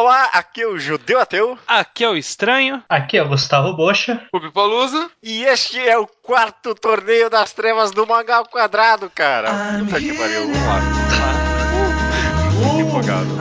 Olá, aqui é o Judeu Ateu. Aqui é o Estranho. Aqui é o Gustavo Bocha. O Pipalusa. E este é o quarto torneio das trevas do Mangal Quadrado, cara. Puta que pariu, vamos lá. Uh, que empolgado.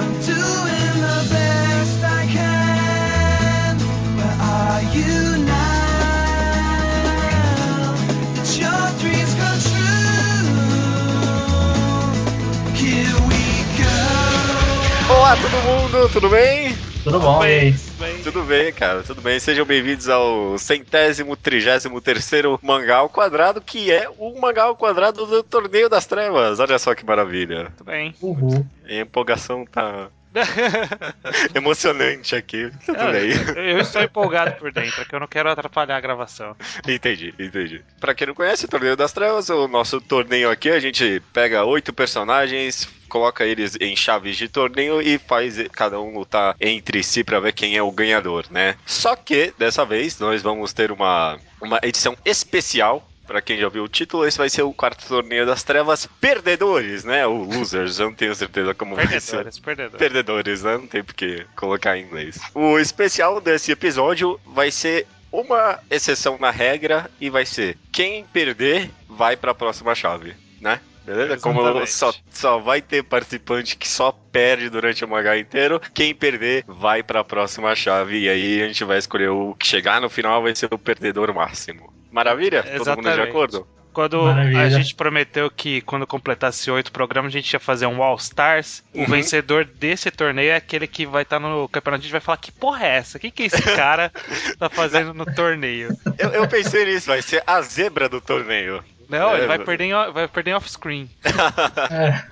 Olá, todo mundo, tudo bem? Tudo bom, e aí? Tudo bem, cara, tudo bem. Sejam bem-vindos ao centésimo, trigésimo terceiro Mangal Quadrado, que é o Mangal Quadrado do Torneio das Trevas. Olha só que maravilha. Tudo bem. Uhul. A empolgação tá emocionante aqui. Tudo Ah, bem. Eu estou empolgado por dentro, que eu não quero atrapalhar a gravação. Entendi, entendi. Pra quem não conhece o Torneio das Trevas, o nosso torneio aqui, a gente pega oito personagens, coloca eles em chaves de torneio e faz cada um lutar entre si pra ver quem é o ganhador, né? Só que, dessa vez, nós vamos ter uma, uma edição especial. Pra quem já viu o título, esse vai ser o quarto torneio das trevas perdedores, né? Ou losers, eu não tenho certeza como vai ser. Perdedores, perdedores. Perdedores, né? Não tem porque colocar em inglês. O especial desse episódio vai ser uma exceção na regra e vai ser quem perder vai pra próxima chave, né? Beleza? Como Exatamente. só, só vai ter participante que só perde durante o mangá inteiro, quem perder vai pra próxima chave e aí a gente vai escolher o que chegar no final vai ser o perdedor máximo. Maravilha? Todo mundo de Exatamente. acordo? Quando Maravilha. a gente prometeu que quando completasse oito programas a gente ia fazer um All Stars, Uhum. o vencedor desse torneio é aquele que vai estar no campeonato. A gente vai falar: que porra é essa? O que, que esse cara tá fazendo no torneio? Eu, eu pensei nisso, vai ser a zebra do torneio. Não, É, ele vai perder, em, vai perder off-screen. É.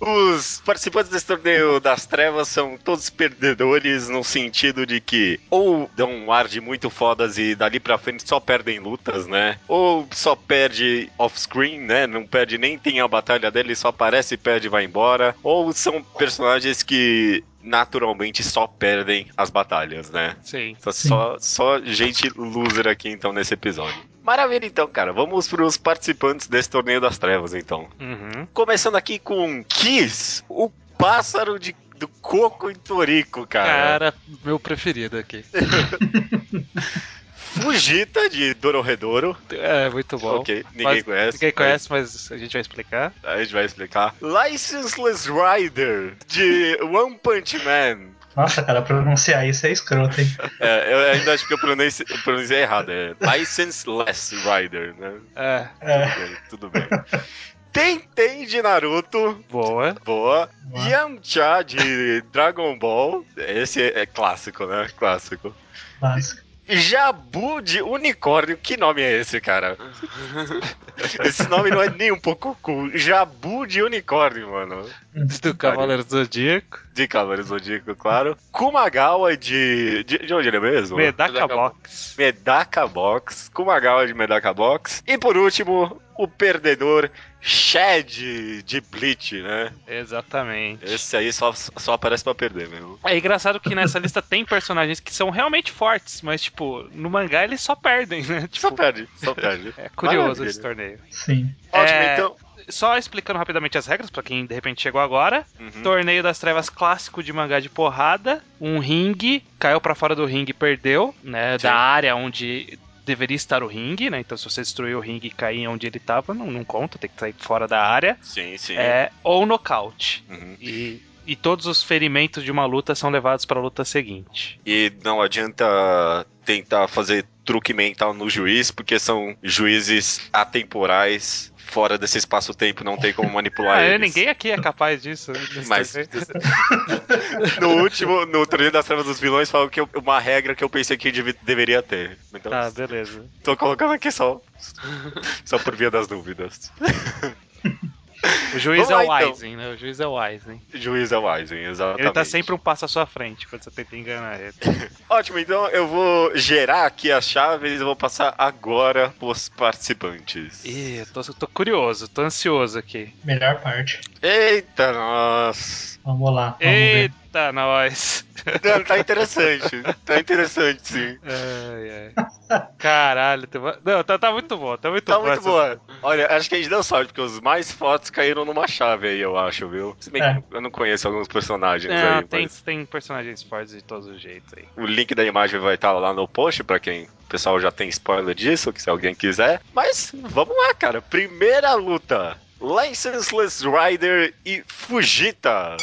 Os participantes desse torneio das trevas são todos perdedores no sentido de que ou dão um ar de muito fodas e dali pra frente só perdem lutas, né? Ou só perde off-screen, né? Não perde nem tem a batalha dele, só aparece, perde e vai embora. Ou são personagens que naturalmente só perdem as batalhas, né? Sim. Só, só, só gente loser aqui então nesse episódio. Maravilha então, cara. Vamos pros participantes desse torneio das trevas então. Uhum. Começando aqui com Kiss, o pássaro de, do coco em Torico, cara. Cara, meu preferido aqui. Fujita de Dororedoro. É, muito bom. Ok, ninguém Mas- conhece. Ninguém conhece, mas a gente vai explicar. mas A gente vai explicar. Licenseless Rider de One Punch Man. Nossa, cara, pronunciar isso é escroto, hein? É, eu ainda acho que eu pronunciei, eu pronunciei errado. É Licenseless Rider, né? É, É. Tudo bem. Tenten de Naruto. boa. Boa. Boa. Yamcha de Dragon Ball. Esse é, clássico, né? Clássico. Básico. Jabu de unicórnio. Que nome é esse, cara? esse nome não é nem um pouco cool. Jabu de unicórnio, mano. Do Cavaleiro do Zodíaco. De Cavaleiro Zodíaco, claro. Kumagawa de, de. de onde ele é mesmo? Medaka Medaka Box. Medaka Box. Kumagawa de Medaka Box. E por último, o perdedor Shed de Bleach, né? Exatamente. Esse aí só, só aparece pra perder mesmo. É engraçado que nessa lista tem personagens que são realmente fortes, mas, tipo, no mangá eles só perdem, né? Só Tipo, perde, só perde. é curioso Maravilha. esse torneio. Sim. Ótimo, É, então. Só explicando rapidamente as regras, pra quem de repente chegou agora. Uhum. Torneio das Trevas clássico de mangá de porrada. Um ringue, caiu pra fora do ringue e perdeu, né? Sim. Da área onde deveria estar o ringue, né? Então se você destruir o ringue e cair onde ele tava, não, não conta, tem que sair fora da área. Sim, sim. É, ou nocaute. Uhum. E, e todos os ferimentos de uma luta são levados pra luta seguinte. E não adianta tentar fazer truque mental no juiz, porque são juízes atemporais. Fora desse espaço-tempo, não tem como manipular Ah, eles. ninguém aqui é capaz disso. Mas no último, no torneio das trevas dos vilões, falam que eu- uma regra que eu pensei que deve- deveria ter. Então, Tá, beleza. tô colocando aqui só. Só por via das dúvidas. O juiz Vamos é lá, o então. Wisen, né? O juiz é o Wisen. Juiz é Wisen, exatamente. Ele tá sempre um passo à sua frente quando você tenta enganar ele. Ótimo, então eu vou gerar aqui as chaves e vou passar agora pros participantes. Ih, eu tô, tô curioso, tô ansioso aqui. Melhor parte. Eita, nossa. Vamos lá. Vamos ver. Eita, nós. Não, tá interessante. Tá interessante, sim. Ai, ai. Caralho, não, tá, tá muito bom, tá muito Tá bom. muito essa-. Olha, acho que a gente deu sorte, porque os mais fortes caíram numa chave aí, eu acho, viu? Se bem É. que eu não conheço alguns personagens Não, aí, tem, mas tem personagens fortes de todos os jeitos aí. o link da imagem vai estar lá no post pra quem. O pessoal já tem spoiler disso, que se alguém quiser. Mas vamos lá, cara. Primeira luta: Licenseless Rider e Fujita.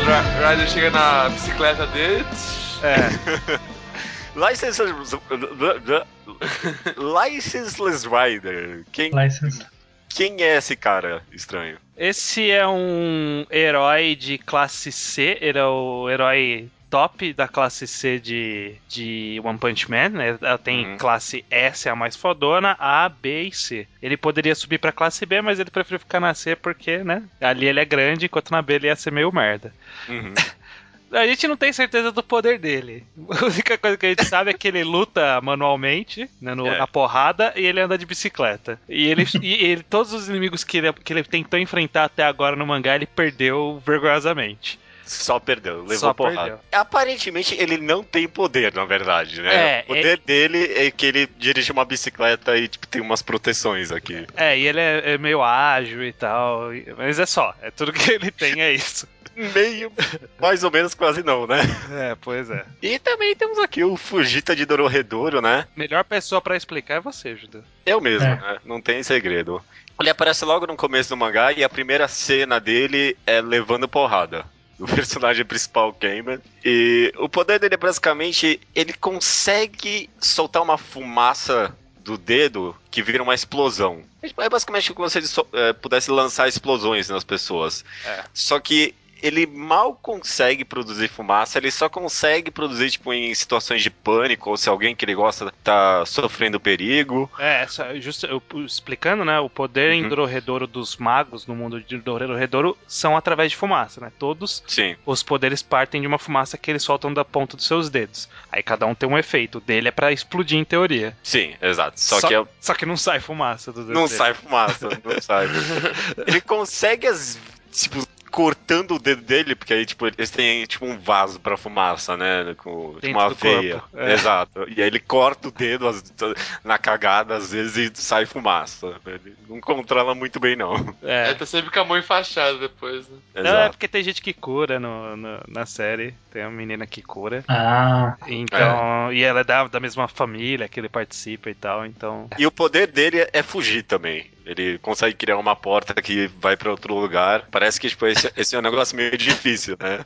O Ryder chega na bicicleta dele. É, Licenseless. Licenseless Rider. Quem, License. quem é esse cara estranho? esse é um herói de classe C, ele é o herói top da classe C de, de One Punch Man, né? Ela tem Uhum. classe S, a mais fodona, A, B e C. Ele poderia subir pra classe B, mas ele preferiu ficar na C porque, né? Ali ele é grande, enquanto na B ele ia ser meio merda. Uhum. A gente não tem certeza do poder dele. A única coisa que a gente sabe é que ele luta manualmente, né, no- É. na porrada, e ele anda de bicicleta. E ele, e ele- todos os inimigos que ele, que ele tentou enfrentar até agora no mangá, ele perdeu vergonhosamente. Só perdeu, levou Só porrada. perdeu. Aparentemente ele não tem poder, na verdade, né? É, o poder dele é que ele dirige uma bicicleta e tipo, tem umas proteções aqui. É, e ele é, é meio ágil e tal, mas é só, é tudo que ele tem, é isso. Meio, mais ou menos quase não, né? É, pois é. E também temos aqui o Fujita de Dororedoro, né? Melhor pessoa pra explicar é você, Judeu. Eu mesmo, É. né? Não tem segredo. Ele aparece logo no começo do mangá e a primeira cena dele é levando porrada. O personagem principal, Cayman. E o poder dele é basicamente. Ele consegue soltar uma fumaça do dedo que vira uma explosão. É basicamente como se ele so- eh, pudesse lançar explosões nas pessoas. É. Só que ele mal consegue produzir fumaça, ele só consegue produzir, tipo, em situações de pânico, ou se alguém que ele gosta tá sofrendo perigo. É, justo, eu- explicando, né? O poder em Uhum. Dororedoro dos magos no mundo de Dororedoro são através de fumaça, né? Todos Sim. os poderes partem de uma fumaça que eles soltam da ponta dos seus dedos. Aí cada um tem um efeito. O dele é pra explodir em teoria. Sim, exato. Só, Só- que é- Só que não sai fumaça dos dedos não dele. sai fumaça, não sai. Ele consegue as. Tipo, cortando o dedo dele, porque aí, tipo, eles têm tipo um vaso pra fumaça, né? Com tipo, uma veia. é. Exato. E aí ele corta o dedo as- na cagada, às vezes, e sai fumaça. Ele não controla muito bem, não. É. Ele tá sempre com a mão enfaixada depois, né? Não, é porque tem gente que cura no, no- na série. Tem uma menina que cura. Ah, Então. E ela é da, da mesma família que ele participa e tal. Então. E o poder dele é fugir também. Ele consegue criar uma porta que vai pra outro lugar. Parece que tipo, esse, esse é um negócio meio difícil, né?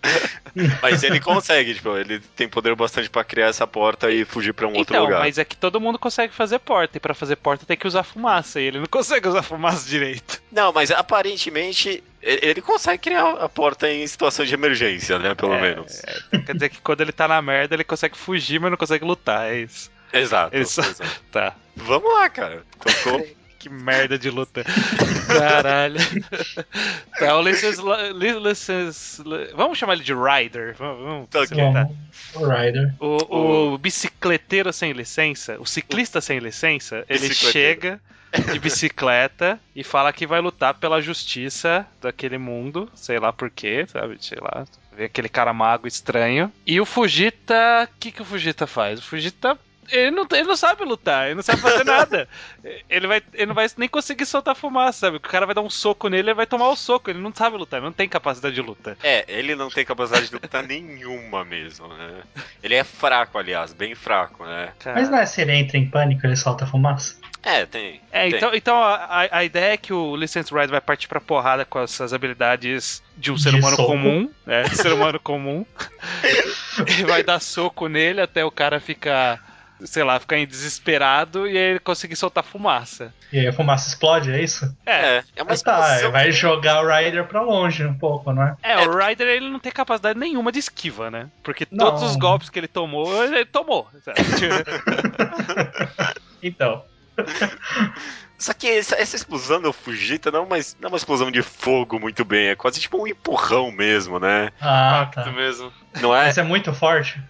Mas ele consegue, tipo, ele tem poder bastante pra criar essa porta e fugir pra um outro então, lugar. mas é que todo mundo consegue fazer porta. E pra fazer porta tem que usar fumaça. E ele não consegue usar fumaça direito. Não, mas aparentemente ele consegue criar a porta em situações de emergência, né? Pelo É, menos. é, quer dizer que quando ele tá na merda, ele consegue fugir, mas não consegue lutar. É isso. Exato. Isso. exato. Tá. Vamos lá, cara. Tocou. Que merda de luta. Caralho. Tá, o License. License vamos chamar ele de Rider. Vamos, vamos Tá, facilitar. vamos. O Rider. O, o bicicleteiro sem licença, o ciclista sem licença, ele chega de bicicleta e fala que vai lutar pela justiça daquele mundo, sei lá porquê, sabe? Sei lá. Vê aquele cara mago estranho. E o Fujita. O que, que o Fujita faz? O Fujita. Ele não, ele não sabe lutar, ele não sabe fazer nada. Ele, vai, ele não vai nem conseguir soltar fumaça, sabe? O cara vai dar um soco nele, ele vai tomar o soco. Ele não sabe lutar, ele não tem capacidade de luta. É, ele não tem capacidade de lutar nenhuma mesmo, né? Ele é fraco, aliás, bem fraco, né? Cara. Mas não é se ele entra em pânico ele solta fumaça? É, tem. É, tem. então, então a, a- ideia é que o License Rider vai partir pra porrada com essas habilidades de um ser De humano soco. comum. É, ser humano comum. Ele vai dar soco nele até o cara ficar, sei lá, ficar em desesperado e aí ele conseguir soltar fumaça. E aí a fumaça explode, é isso? É, É, é uma Mas tá, explosão. vai jogar o Rider pra longe um pouco, não é? é, o Rider ele não tem capacidade nenhuma de esquiva, né? Porque Não. todos os golpes que ele tomou, ele tomou. Então. Só que essa, essa explosão do Fujita não é, uma, não é uma explosão de fogo muito bem, é quase tipo um empurrão mesmo, né? Ah, tá. mesmo. Não é? Mas é muito forte.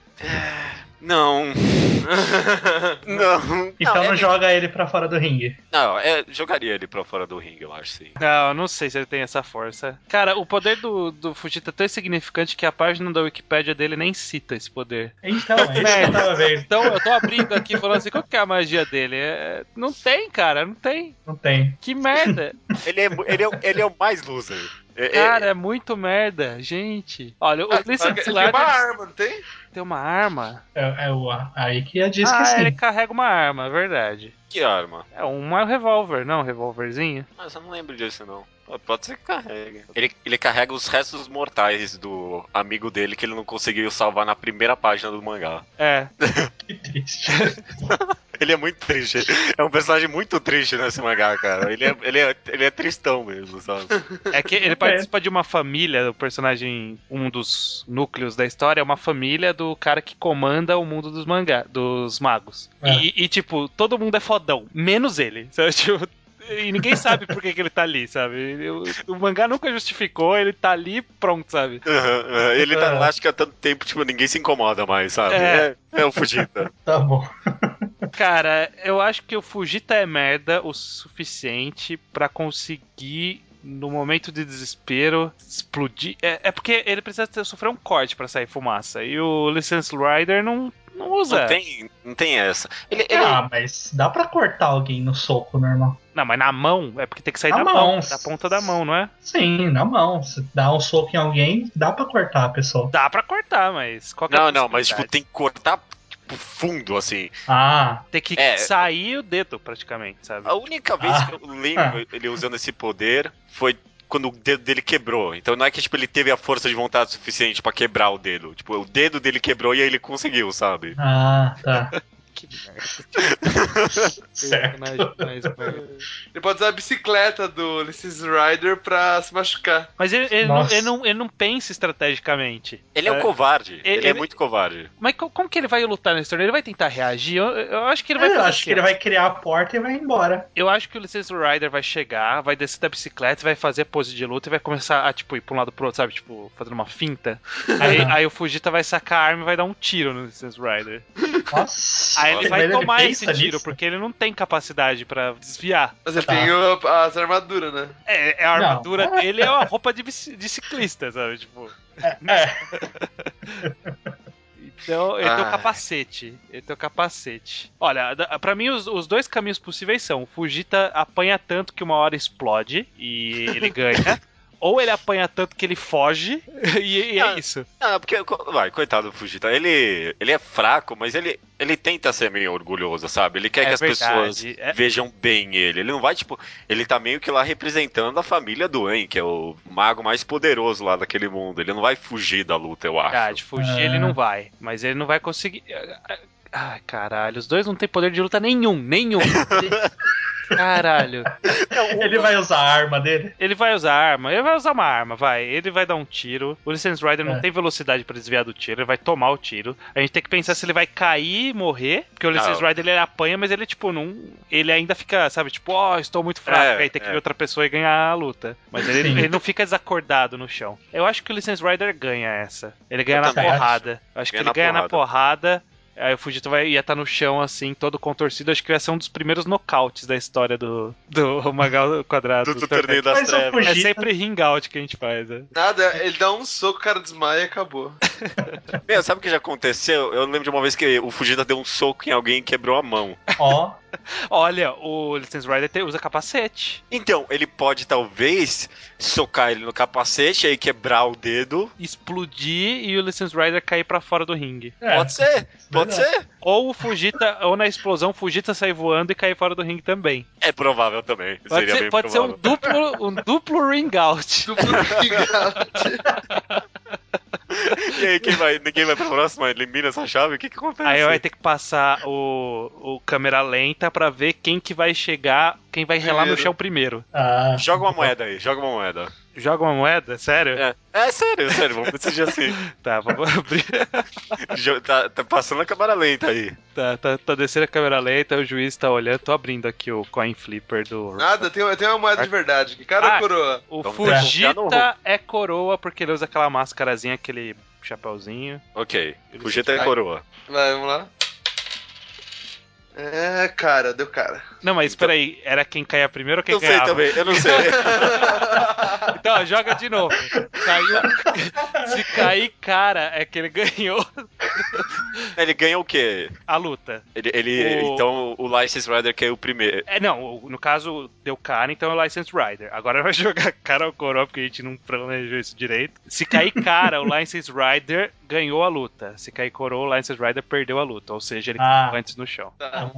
Não. não. Então não, é- joga ele pra fora do ringue. Não, é, jogaria ele pra fora do ringue, eu acho, sim. Não, eu não sei se ele tem essa força. Cara, o poder do, do Fujita é tão insignificante que a página da Wikipédia dele nem cita esse poder. Então, é tava vendo. Então eu tô abrindo aqui falando assim, qual que é a magia dele? É- Não tem, cara, não tem. Não tem. Que merda. Ele é, ele é, o- ele é o mais loser. É- é- Cara, é muito merda, gente. Olha, o Ah, Listen Ele tem uma arma, não tem? Tem uma arma. É, é o, aí que ia diz que Ah, sim. ele carrega uma arma, é verdade. que arma? É um revólver, não um revólverzinho? Mas eu não lembro disso, não. Pode ser que carregue. Ele, ele carrega os restos mortais do amigo dele que ele não conseguiu salvar na primeira página do mangá. É. Que triste. Ele é muito triste. É um personagem muito triste nesse mangá, cara. Ele é, ele é, ele é tristão mesmo, sabe? É que ele participa de uma família, o personagem, um dos núcleos da história, é uma família do cara que comanda o mundo dos mangá, dos magos. É. E, e, tipo, todo mundo é fodão, menos ele. Sabe? Tipo, e ninguém sabe por que, que ele tá ali, sabe? O, o mangá nunca justificou, ele tá ali pronto, sabe? Aham, aham. Ele tá É. lá, acho que há tanto tempo, tipo, ninguém se incomoda mais, sabe? É. É, é o Fujita. Tá bom. Cara, eu acho que o Fujita é merda o suficiente pra conseguir. No momento de desespero, explodir. É, é porque ele precisa ter, sofrer um corte pra sair fumaça. E o License Rider não, não usa. Não tem, não tem essa. Ele, ele- Ah, mas dá pra cortar alguém no soco normal. Não, mas na mão, é porque tem que sair Na da mão, mão. da ponta da mão, não é? Sim, na mão. Se dá um soco em alguém, dá pra cortar a pessoa. Dá pra cortar, mas qual que é a Não, não, mas tipo, tem que cortar tipo, fundo, assim. Ah, Tem que É. sair o dedo, praticamente, sabe? A única vez Ah. que eu lembro ele usando esse poder foi quando o dedo dele quebrou. Então não é que tipo, ele teve a força de vontade suficiente pra quebrar o dedo. Tipo, o dedo dele quebrou e aí ele conseguiu, sabe? ah, tá. Que merda. certo. Mais merda. Ele pode usar a bicicleta do Ulysses Rider pra se machucar. Mas ele, ele não, ele, não, ele não pensa estrategicamente. Ele é um É. covarde. Ele- Ele, é muito covarde. Mas co- como que ele vai lutar nesse torneio? Ele vai tentar reagir? Eu, eu acho que ele vai eu acho assim, que ele ó. vai criar a porta e vai embora. Eu acho que o License Rider vai chegar, vai descer da bicicleta, vai fazer pose de luta e vai começar a, tipo, ir pra um lado pro outro, sabe? Tipo, fazendo uma finta. Aí, aí o Fujita vai sacar a arma e vai dar um tiro no License Rider. Nossa. Aí ele vai tomar esse tiro, nisso? porque ele não tem capacidade pra desviar. Mas ele Tá. tem o- as armaduras, né? É, é a Não. armadura dele é uma roupa de, de ciclista, sabe? Tipo. É, Então, ele tem o Ah. capacete. Ele tem o capacete. Olha, pra mim, os, os dois caminhos possíveis são: o Fujita apanha tanto que uma hora explode e ele ganha. ou ele apanha tanto que ele foge e, e é Ah. isso. Ah, porque, vai, coitado do Fujita. Ele, ele é fraco, mas ele, ele tenta ser meio orgulhoso, sabe? Ele quer É que as verdade, pessoas é. vejam bem ele. Ele não vai, tipo, ele tá meio que lá representando a família do En, que é o mago mais poderoso lá daquele mundo. Ele não vai fugir da luta, eu acho. Verdade, fugir Ah. ele não vai. Mas ele não vai conseguir. Ai, caralho, os dois não têm poder de luta nenhum, nenhum. Caralho. ele vai usar a arma dele. Ele vai usar arma, ele vai usar uma arma, vai. Ele vai dar um tiro. O License Rider não É. tem velocidade pra desviar do tiro, ele vai tomar o tiro. A gente tem que pensar se ele vai cair e morrer. Porque o License Não. Rider ele apanha, mas ele, tipo, não. Ele ainda fica, sabe, tipo, ó, estou muito fraco. É, aí tem que é. vir outra pessoa e ganhar a luta. Mas ele, ele não fica desacordado no chão. Eu acho que o License Rider ganha essa. Ele ganha Eu na acho. porrada. Eu acho que Ganha ele na ganha na porrada. Aí o Fujita vai, ia estar no chão, assim, todo contorcido. Acho que ia ser um dos primeiros nocautes da história do, do Magal Quadrado. Do, do torneio das Mas trevas. É sempre ring out que a gente faz, né? Nada, ele dá um soco, o cara desmaia e acabou. Meu, sabe o que já aconteceu? Eu lembro de uma vez que o Fujita deu um soco em alguém e quebrou a mão. Ó, Olha, o License Rider usa capacete. Então, ele pode talvez socar ele no capacete, aí quebrar o dedo. Explodir e o License Rider cair pra fora do ringue. é, Pode ser, pode verdade. ser. Ou o Fujita, ou na explosão, o Fujita sair voando e cair fora do ringue também. É provável também. Pode Seria ser, bem pode ser um provável. duplo, um duplo ring out. Duplo gigante. E aí, quem vai, ninguém vai pra próxima, elimina essa chave, o que que acontece? Aí vai ter que passar o, o câmera lenta pra ver quem que vai chegar, quem vai relar no Primeiro. chão primeiro. Ah, Joga uma moeda aí, joga uma moeda. Joga uma moeda? Sério? É, é sério, sério, vamos decidir assim. Tá, vamos abrir. Tá, tá passando a câmera lenta aí. Tá, tá, tá descendo a câmera lenta, o juiz tá olhando. Tô abrindo aqui o coin flipper do. Nada, tem, tem uma moeda de verdade. Que cara Ah. coroa. O Então, Fujita é coroa porque ele usa aquela máscarazinha, aquele chapéuzinho. Ok. Fugita é coroa. Vai, vamos lá. É, cara, deu cara. Não, mas peraí, era quem caía primeiro ou quem Eu sei ganhava? também, eu não sei. Então, joga de novo. Caiu. Se cair cara, é que ele ganhou Ele ganha o quê? a luta. Ele, ele- O- Então o License Rider caiu primeiro. É, não, no caso deu cara, então é o License Rider. Agora vai jogar cara ou coroa, porque a gente não planejou isso direito. Se cair cara, o License Rider ganhou a luta. Se cair coroa, o License Rider perdeu a luta. Ou seja, ele Ah. caiu antes no chão. Tá.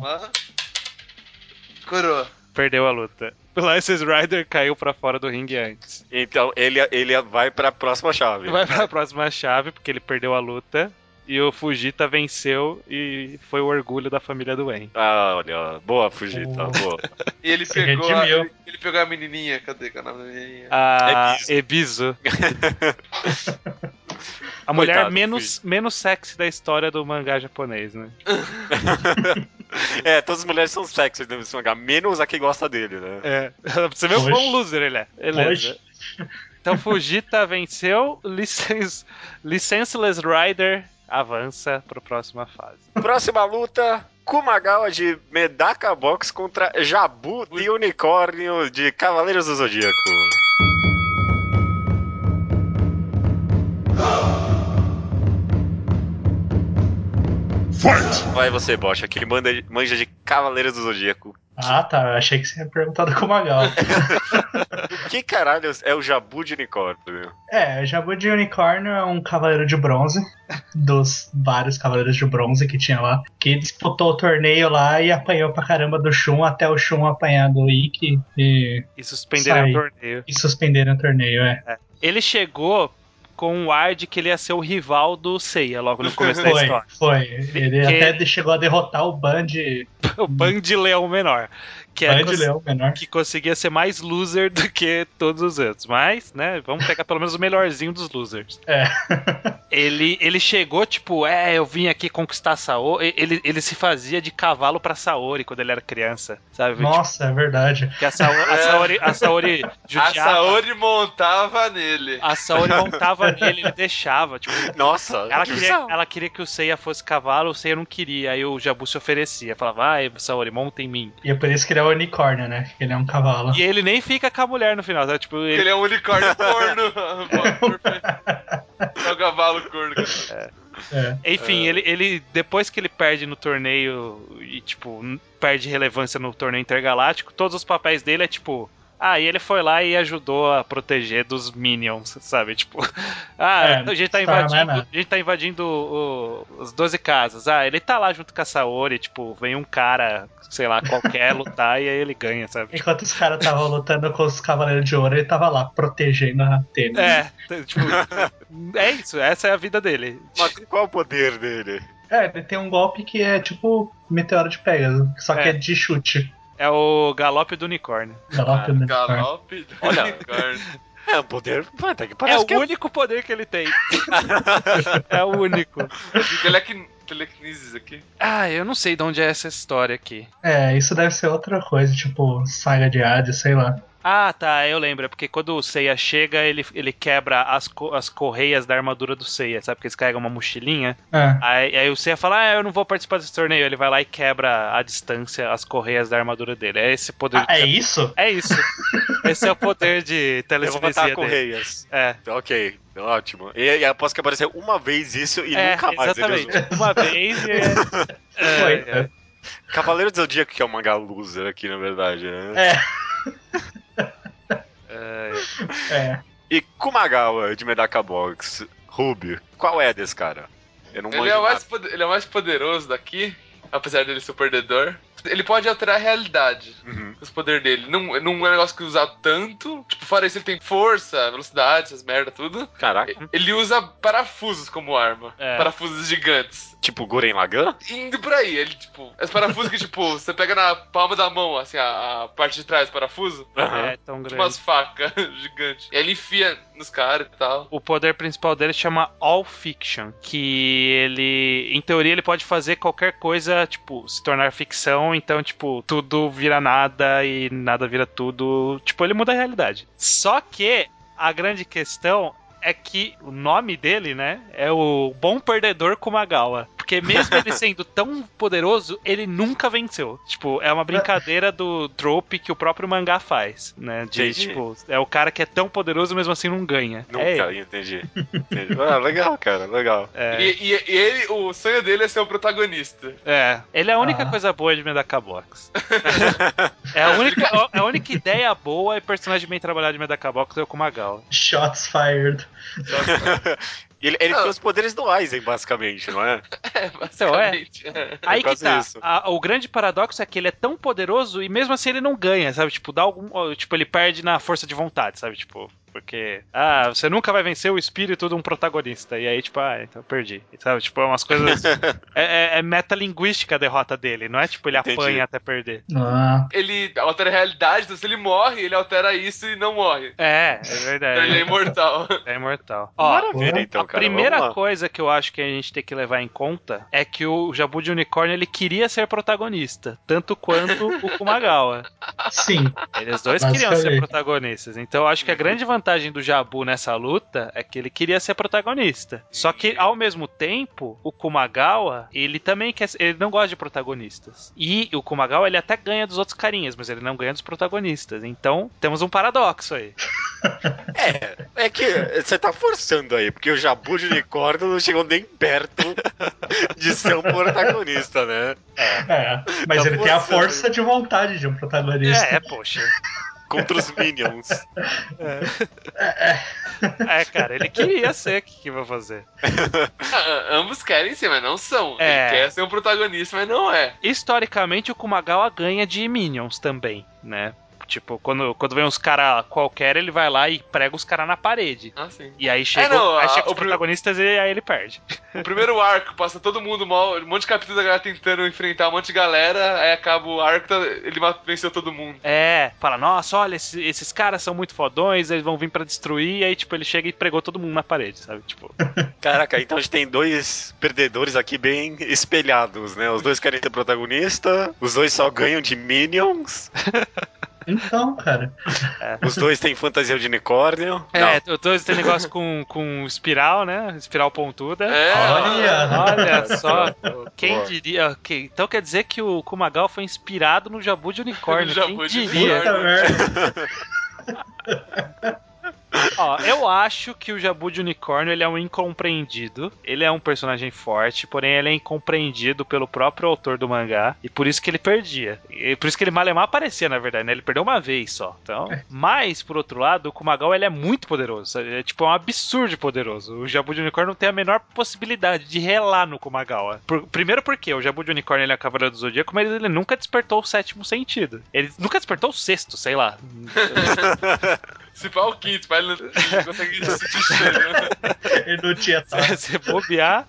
Coroa. Perdeu a luta. O License Rider caiu pra fora do ringue antes. Então ele, ele vai pra próxima chave. Vai pra próxima chave, porque ele perdeu a luta. E o Fujita venceu e foi o orgulho da família do Wayne. Ah, olha, boa, Fugita, Oh. boa. E ele pegou, a, ele, ele pegou a menininha. Cadê que é o nome da menininha? A Ebisu. Ebisu. A mulher Coitado, menos, menos sexy da história do mangá japonês, né? É, todas as mulheres são sexy nesse mangá, menos a que gosta dele, né? É. Você vê o quão loser ele é. Beleza. Então Fujita venceu, License, Licenseless Rider avança para a próxima fase. Próxima luta. Kumagawa de Medaka Box contra Jabu de Unicórnio de Cavaleiros do Zodíaco. Vai você, Bocha, que manda, manja de Cavaleiros do Zodíaco. Ah, tá. Eu achei que você ia perguntar do Kumagal. Que caralho é o Jabu de Unicórnio? é, o Jabu de Unicórnio é um cavaleiro de bronze, dos vários cavaleiros de bronze que tinha lá, que disputou o torneio lá e apanhou pra caramba do Shun até o Shun apanhar do Ikki e, E suspenderam Sai. o torneio. e suspenderam o torneio, é. Ele chegou com um ar de que ele ia ser o rival do Seiya logo no começo da Foi, história. foi. Ele Que- até chegou a derrotar o Band, O Band Leão Menor. Que, é cons- que conseguia ser mais loser do que todos os outros. Mas, né, vamos pegar pelo menos o melhorzinho dos losers. É. Ele, ele chegou, tipo, é, eu vim aqui conquistar a Saori. Ele, ele se fazia de cavalo pra Saori quando ele era criança, sabe? Nossa, é verdade. Tipo, que a Saori, a Saori, a Saori A. Saori montava nele. A Saori montava nele, ele deixava, tipo, Nossa, ela que queria, ela queria que o Seiya fosse cavalo, o Seiya não queria, aí o Jabu se oferecia, falava, vai, Saori, monta em mim. E é por isso que ele é o unicórnio, né? Ele é um cavalo. E ele nem fica com a mulher no final, sabe? Tipo, ele, ele é um unicórnio corno. É o cavalo corno. cara. É. Enfim, ele, ele depois que ele perde no torneio e tipo perde relevância no torneio intergaláctico, todos os papéis dele é tipo ah, e ele foi lá e ajudou a proteger dos Minions, sabe? Tipo, ah, É, a gente tá tá, invadindo, mas não. a gente tá invadindo o- os 12 casas. Ah, ele tá lá junto com a Saori, tipo, vem um cara, sei lá, qualquer lutar e aí ele ganha, sabe? Enquanto os caras estavam lutando com os Cavaleiros de Ouro, ele tava lá protegendo a Atena. É, tipo, é isso, essa é a vida dele. Mas qual é o poder dele? É, ele tem um golpe que é tipo Meteoro de Pegasus, só que É. é de chute. É o galope do unicórnio. Galope do unicórnio. Galope do Olha. unicórnio. É um poder. Até que É parece o que é único poder que ele tem. é o único. Telequin- Telequinesis aqui. Ah, eu não sei de onde é essa história aqui. É, isso deve ser outra coisa, tipo saga de Hades, sei lá. Ah, tá, eu lembro. É porque quando o Seiya chega, ele, ele quebra as, co- as correias da armadura do Seiya, sabe? Porque eles carregam uma mochilinha. É. Aí, aí o Seiya fala, ah, eu não vou participar desse torneio. Ele vai lá e quebra à distância as correias da armadura dele. É esse poder. Ah, é isso? É isso. Esse é o poder de dele. correias. É. Ok, ótimo. E, e aposto que apareceu uma vez isso e é, nunca mais ele exatamente. usou. Uma vez e... é, Foi. é. Cavaleiro do Zodíaco que é um mangá loser aqui, na verdade, né? É, É, é. E Kumagawa de Medaka Box, Rubio, qual é desse cara? Eu não Ele é, o mais ele é o mais poderoso daqui, apesar dele ser o perdedor. Ele pode alterar a realidade Uhum. os poderes dele. Não, não é um negócio que usa tanto. Tipo, fora isso, ele tem força, velocidade, essas merda, tudo. Caraca, Ele usa parafusos como arma. É. Parafusos gigantes. tipo Guren Lagan? Indo por aí, ele, tipo, os parafusos que, tipo, você pega na palma da mão, assim, a, a parte de trás do parafuso, Aham. é tão tipo grande. umas facas gigantes. E aí ele enfia nos caras e tal. O poder principal dele chama All Fiction, que ele, em teoria, ele pode fazer qualquer coisa, tipo, se tornar ficção, então, tipo, tudo vira nada e nada vira tudo. Tipo, ele muda a realidade. Só que a grande questão é que o nome dele, né, é o Bom Perdedor Kumagawa. Porque mesmo ele sendo tão poderoso, ele nunca venceu. Tipo, é uma brincadeira do trope que o próprio mangá faz, né? De, Entendi. tipo, é o cara que é tão poderoso, mesmo assim não ganha. Nunca, É, entendi. entendi. Ah, legal, cara, legal. é, E, e- e ele, o sonho dele é ser o protagonista. é. Ele é a única Ah. coisa boa de Medakabox. é, a única, a única ideia boa e personagem bem trabalhado de Medakabox é o Kumagawa. Shots fired. Ele, ele Não. tem os poderes do Aizen, basicamente, não é? É, Então, é. basicamente. é. Aí que quase tá. A- o grande paradoxo é que ele é tão poderoso e mesmo assim ele não ganha, sabe? Tipo, dá algum. Tipo, ele perde na força de vontade, sabe? Tipo. Porque, ah, você nunca vai vencer o espírito de um protagonista. E aí, tipo, ah, então eu perdi. Sabe? Tipo, é umas coisas. é, é, é metalinguística a derrota dele, não é tipo ele Entendi. apanha até perder. Ah, Ele altera a realidade, então se ele morre, ele altera isso e não morre. É, é Então ele é verdade. imortal. É imortal. Ó, Maravilha, então, a cara. primeira coisa que eu acho que a gente tem que levar em conta é que o Jabu de Unicórnio ele queria ser protagonista, tanto quanto o Kumagawa. sim. Eles dois queriam ser protagonistas. Então eu acho que a grande vantagem do Jabu nessa luta é que ele queria ser protagonista. Só que ao mesmo tempo, o Kumagawa, ele também quer ser- ele não gosta de protagonistas. E o Kumagawa ele até ganha dos outros carinhas, mas ele não ganha dos protagonistas. Então, temos um paradoxo aí. É que você tá forçando aí, porque o Jabu de unicórnio não chegou nem perto de ser um protagonista, né? É, mas Tá ele tem a forçando. força de vontade de um protagonista. É, poxa. Contra os Minions. É, cara, ele queria ser, o que, que vai fazer? Ah, ambos querem ser, mas não são. É. Ele quer ser um protagonista, mas não é. Historicamente, o Kumagawa ganha de Minions também, né? Tipo, quando, quando vem uns caras qualquer, ele vai lá e prega os caras na parede. Ah, sim. E aí chega, não, aí a- chega os protagonistas e aí ele perde. O primeiro arco passa todo mundo mal, um monte de capítulos da galera tentando enfrentar um monte de galera, aí acaba o arco, tá- ele venceu todo mundo. É, fala, nossa, olha, esses, esses caras são muito fodões, eles vão vir pra destruir, e aí, tipo, ele chega e pregou todo mundo na parede, sabe? Tipo, Caraca, então a gente tem dois perdedores aqui bem espelhados, né? Os dois querem ser protagonista, os dois só ganham de Minions, Então, cara. os dois têm fantasia de unicórnio. é, eu tô esse negócio com, com espiral, né? Espiral pontuda. É, Olha! Olha só, quem diria? ok, Então quer dizer que o Kumagawa foi inspirado no Jabu de Unicórnio. No quem Jabu de diria? Merda. Ó, eu acho que o Jabu de Unicórnio ele é um incompreendido. Ele é um personagem forte, porém ele é incompreendido pelo próprio autor do mangá. E por isso que ele perdia. E por isso que ele malemar aparecia, na verdade, né? Ele perdeu uma vez só. Então, mas, por outro lado, o Kumagawa ele é muito poderoso. sabe? É tipo é um absurdo de poderoso. O Jabu de Unicórnio não tem a menor possibilidade de relar no Kumagawa. Por- primeiro porque o Jabu de Unicórnio ele é a Cavaleiro do Zodíaco, mas ele nunca despertou o sétimo sentido. Ele nunca despertou o sexto, sei lá. se for o quinto, mas ele não, consegue sentir cheiro. né? Ele não tinha tal. Se bobear,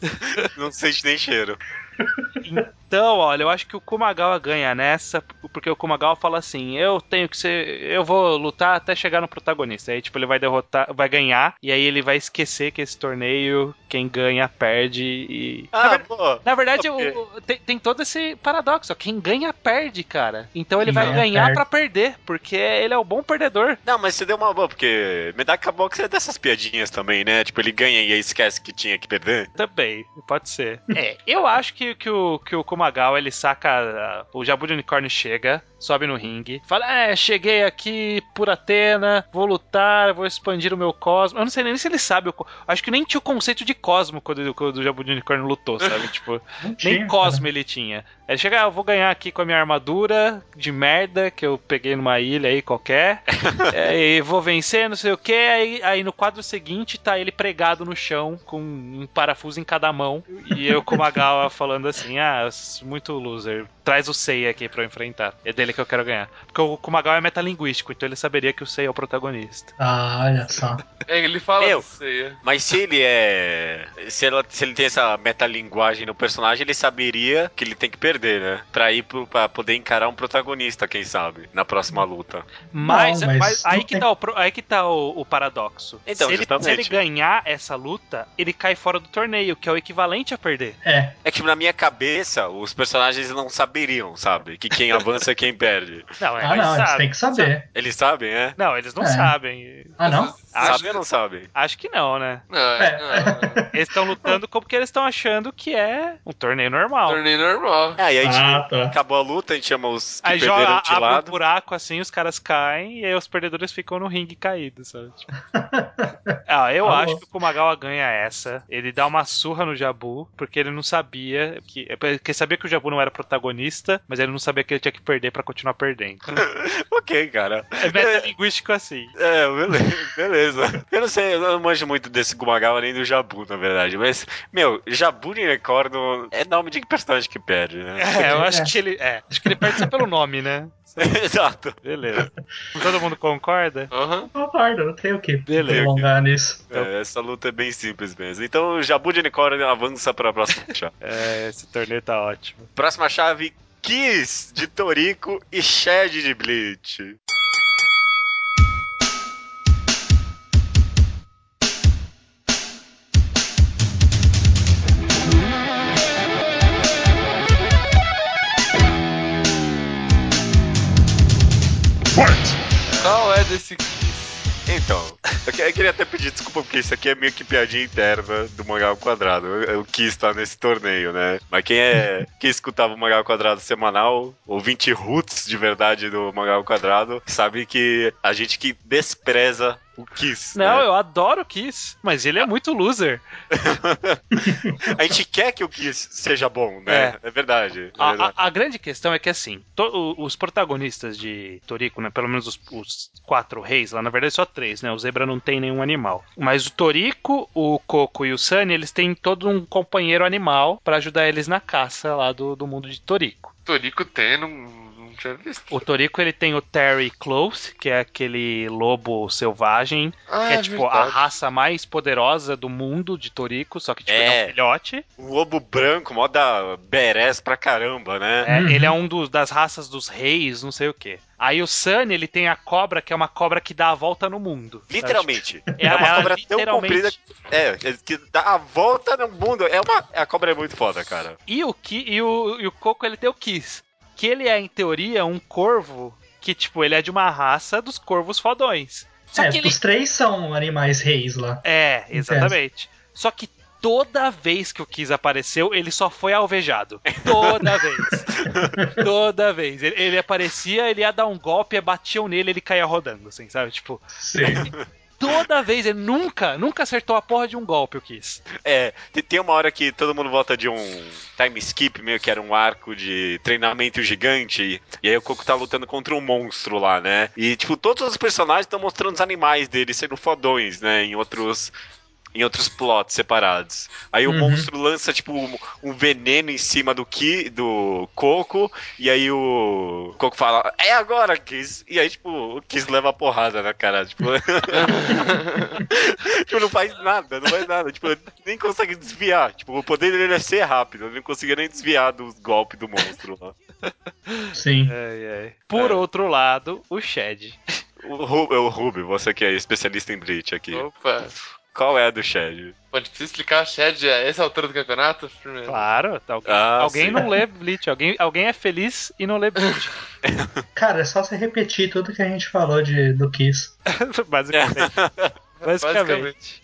Não sente nem cheiro. Então, olha, eu acho que o Kumagawa ganha nessa, porque o Kumagawa fala assim: eu tenho que ser. Eu vou lutar até chegar no protagonista. Aí, tipo, ele vai derrotar, vai ganhar, e aí ele vai esquecer que esse torneio, quem ganha, perde. E. Na, Ah, ver- pô. na verdade, o- o- tem, tem todo esse paradoxo: ó, quem ganha, perde, cara. Então ele Quem vai ganha, ganhar pra perder, porque ele é o bom perdedor. Não, mas você deu uma boa, porque Medaka Box é dessas piadinhas também, né? Tipo, ele ganha e aí esquece que tinha que perder. Também, pode ser. É, eu acho que, que, o, que o Kumagawa ele saca. ah, O Jabu de Unicórnio chega, sobe no ringue, fala: É, cheguei aqui por Atena, vou lutar, vou expandir o meu cosmo. Eu não sei nem se ele sabe. co- Acho que nem tinha o conceito de cosmo quando, quando o Jabu de Unicórnio lutou, sabe? tipo, tinha, nem cara. cosmo ele tinha. Ele chega, ah, eu vou ganhar aqui com a minha armadura de merda que eu peguei numa ilha aí qualquer. é, e vou vencer, não sei o que. Aí, aí no quadro seguinte tá ele pregado no chão com um parafuso em cada mão. E eu com o Magawa falando assim: Ah, muito loser. Traz o Sei aqui pra eu enfrentar. É dele que eu quero ganhar. Porque o Kumagawa é metalinguístico, então ele saberia que o Sei é o protagonista. Ah, olha só. É, ele fala Eu. assim, é. Mas se ele é. Se, ela, se ele tem essa metalinguagem no personagem, ele saberia que ele tem que perder, né? Pra ir pro, pra poder encarar um protagonista, quem sabe, na próxima luta. Mas, Não, mas mas aí, que tem- tá o, aí que tá o, o paradoxo. Então, se, ele, se ele ganhar essa luta, ele cai fora do torneio, que é o equivalente a perder. É, É que na minha cabeça, os personagens não saberiam, sabe? Que quem avança é quem perde. Não, é, ah eles não, eles sabem. têm que saber. Eles sabem, é? Não, eles não É. sabem. Ah, não? Sabe ou não sabe? Acho que não, né? Não, É. não. Eles estão lutando como que eles estão achando que é um torneio normal. Torneio normal. É, e aí a gente Ah, tá. acabou a luta, a gente chama os que Aí perderam joga, de abre um lado. buraco assim, os caras caem e aí os perdedores ficam no ringue caídos, sabe? Tipo... ah, eu acho bom. que o Kumagawa ganha essa. Ele dá uma surra no Jabu, porque ele não sabia que. é Porque ele sabia que o Jabu não era protagonista, mas ele não sabia que ele tinha que perder pra continuar perdendo. Ok, cara. É metalinguístico assim. É, beleza. Eu não sei, eu não manjo muito desse Gumagawa nem do Jabu, na verdade. Mas, meu, Jabu de Unicorno é nome de personagem que perde, né? É, eu acho É. que ele. É, acho que ele perde só pelo nome, né? Exato. Beleza. Todo mundo concorda? Aham. Concordo, não tem o que Beleza. prolongar nisso. É, essa luta é bem simples mesmo. Então, o Jabu de Unicórnio avança pra próxima chave. É, esse torneio tá ótimo. próxima chave, Kiss de Toriko e Shed de Bleach. Desse. Então, eu que- eu queria até pedir desculpa porque isso aqui é meio que piadinha interna do Mangá ao Quadrado. Eu, eu quis estar nesse torneio, né? Mas quem é quem escutava o Mangá ao Quadrado semanal, ouvinte roots de verdade do Mangá ao Quadrado, sabe que a gente que despreza o Kiss. Não, né? eu adoro o Kiss, mas ele é muito loser. A gente quer que o Kiss seja bom, né? É, verdade. é A, verdade. a- a grande questão é que, assim, to- os protagonistas de Toriko, né, pelo menos os, os quatro reis lá, na verdade só três, né, o Zebra não tem nenhum animal. Mas o Toriko, o Coco e o Sunny, eles têm todo um companheiro animal pra ajudar eles na caça lá do, do mundo de Toriko. Torico tem, não tinha visto. O Toriko, ele tem o Terry Close, que é aquele lobo selvagem, Ah, que é, tipo, a verdade. raça mais poderosa do mundo de Toriko, só que, tipo, ele é É. um filhote. O lobo branco, mó da berés pra caramba, né? É, Uhum. Ele é um dos, das raças dos reis, não sei o quê. Aí o Sunny, ele tem a cobra, que é uma cobra que dá a volta no mundo. Literalmente. É, É, uma ela cobra tão comprida é, é, que dá a volta no mundo. É uma, a cobra é muito foda, cara. E o, Ki, e, o, e o Coco, ele tem o Kiss. Que ele é, em teoria, um corvo que, tipo, ele é de uma raça dos corvos fodões. Só é, que ele... os três são animais reis lá. É, exatamente. Só que toda vez que o Kiss apareceu, ele só foi alvejado. Toda vez. toda vez. Ele, ele aparecia, ele ia dar um golpe, batiam nele, ele caía rodando, assim, sabe? Tipo, Sim. toda vez, ele nunca, nunca acertou a porra de um golpe, o Kiss. É, te- tem uma hora que todo mundo volta de um time skip, meio que era um arco de treinamento gigante. E aí o Coco tá lutando contra um monstro lá, né? E, tipo, todos os personagens estão mostrando os animais deles sendo fodões, né? Em outros. Em outros plots separados. Aí o Uhum. monstro lança, tipo, um, um veneno em cima do Ki, do Coco. E aí o Coco fala, é agora, Kiss. E aí, tipo, o Kiss leva a porrada na cara. Tipo, tipo, não faz nada, não faz nada. Tipo, nem consegue desviar. Tipo, o poder dele é ser rápido. Ele não conseguia nem desviar dos golpes do monstro lá. Sim. Por É. outro lado, o Shed. O, Ru- é o Ruby, você que é especialista em Bleach aqui. Opa. Qual é a do Shed? Pode precisa explicar a Shed a essa altura do campeonato? Primeiro. Claro, tá- alguém, Ah, alguém não lê Bleach, alguém, alguém é feliz e não lê Bleach. Cara, é só você repetir tudo que a gente falou de, do Kiss. Basicamente. Basicamente.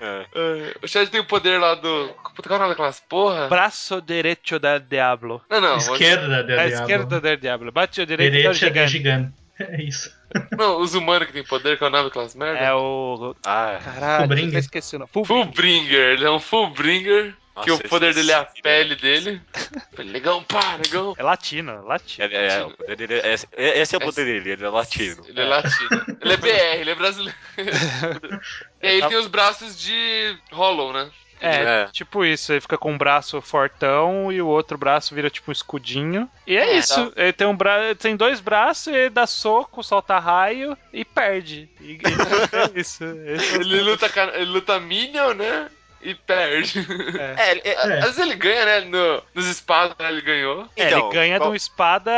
É. Uh, o Shed tem o poder lá do. Puta, qual é o nome daquelas porra? Braço direito da Diablo. Não, não. Esquerda da A Diablo. esquerda da Diablo. Bate o direito da Direita da gigante. gigante. É isso. Não, os humanos que tem poder, qual é o nome daquelas merda? É o. Ah, Caralho, Fullbringer. eu esqueci o nome. Full Fullbringer. Ele é um Fullbringer. Nossa, que o esse- poder dele é a pele dele. Negão, pá, negão. É latino, latino. É, é, o poder dele é- esse, esse é o poder dele, ele é latino. Ele é latino. Ele é BR, ele é brasileiro. e aí ele tem os braços de Hollow, né? É, É. tipo isso, ele fica com um braço fortão e o outro braço vira tipo um escudinho. E é, É, isso, ele tem um bra... tem dois braços, ele dá soco, solta raio e perde. E, é isso. Esse é Ele luta, ele luta Minion, né? E perde. É, é, Às vezes ele ganha, né? No, nos espadas né, ele ganhou. É, então, ele ganha qual- de uma espada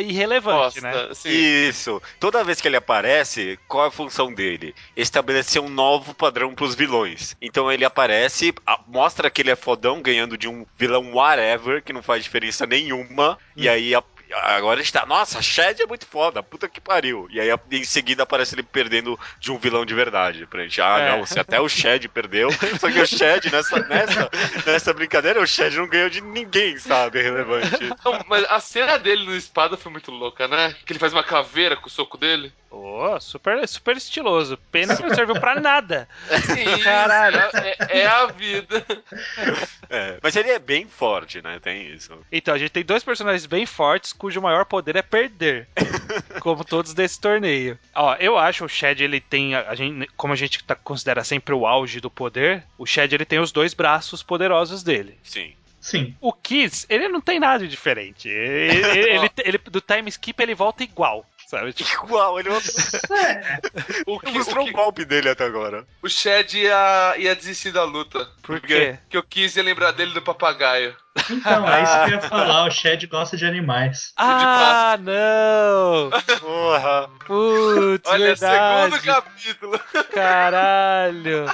irrelevante, Bosta, né? assim. Isso. Toda vez que ele aparece, qual é a função dele? Estabelecer um novo padrão pros vilões. Então ele aparece, a- mostra que ele é fodão, ganhando de um vilão whatever, que não faz diferença nenhuma. E aí a- agora a gente tá, nossa, Shed é muito foda, puta que pariu. E aí em seguida aparece ele perdendo de um vilão de verdade. Pra gente, ah, É. não, se até o Shed perdeu. Só que o Shed, nessa, nessa, nessa brincadeira, o Shed não ganhou de ninguém, sabe? Relevante. Não, mas a cena dele no espada foi muito louca, né? Que ele faz uma caveira com o soco dele. Ô, super, super estiloso. Pena que não serviu pra nada. Isso, Caralho. É, é a vida. É, mas ele é bem forte, né? Tem isso. Então, a gente tem dois personagens bem fortes cujo maior poder é perder. como todos desse torneio. Ó, eu acho o Shed, ele tem. A gente, como a gente tá, considera sempre o auge do poder, o Shed ele tem os dois braços poderosos dele. Sim. Sim. O Kiss, ele não tem nada de diferente. Ele, ele- ele- ele- do time skip ele volta igual. Sabe? Tipo, Igual, ele não O, que, mostrou o, que, golpe dele até agora. o Shed ia, ia desistir da luta. Por Porque quê? que eu quis ia lembrar dele do papagaio. Então, é isso que eu ia falar. O Shed gosta de animais. Ah, não! Porra. Putz, Olha, verdade. segundo capítulo. Caralho!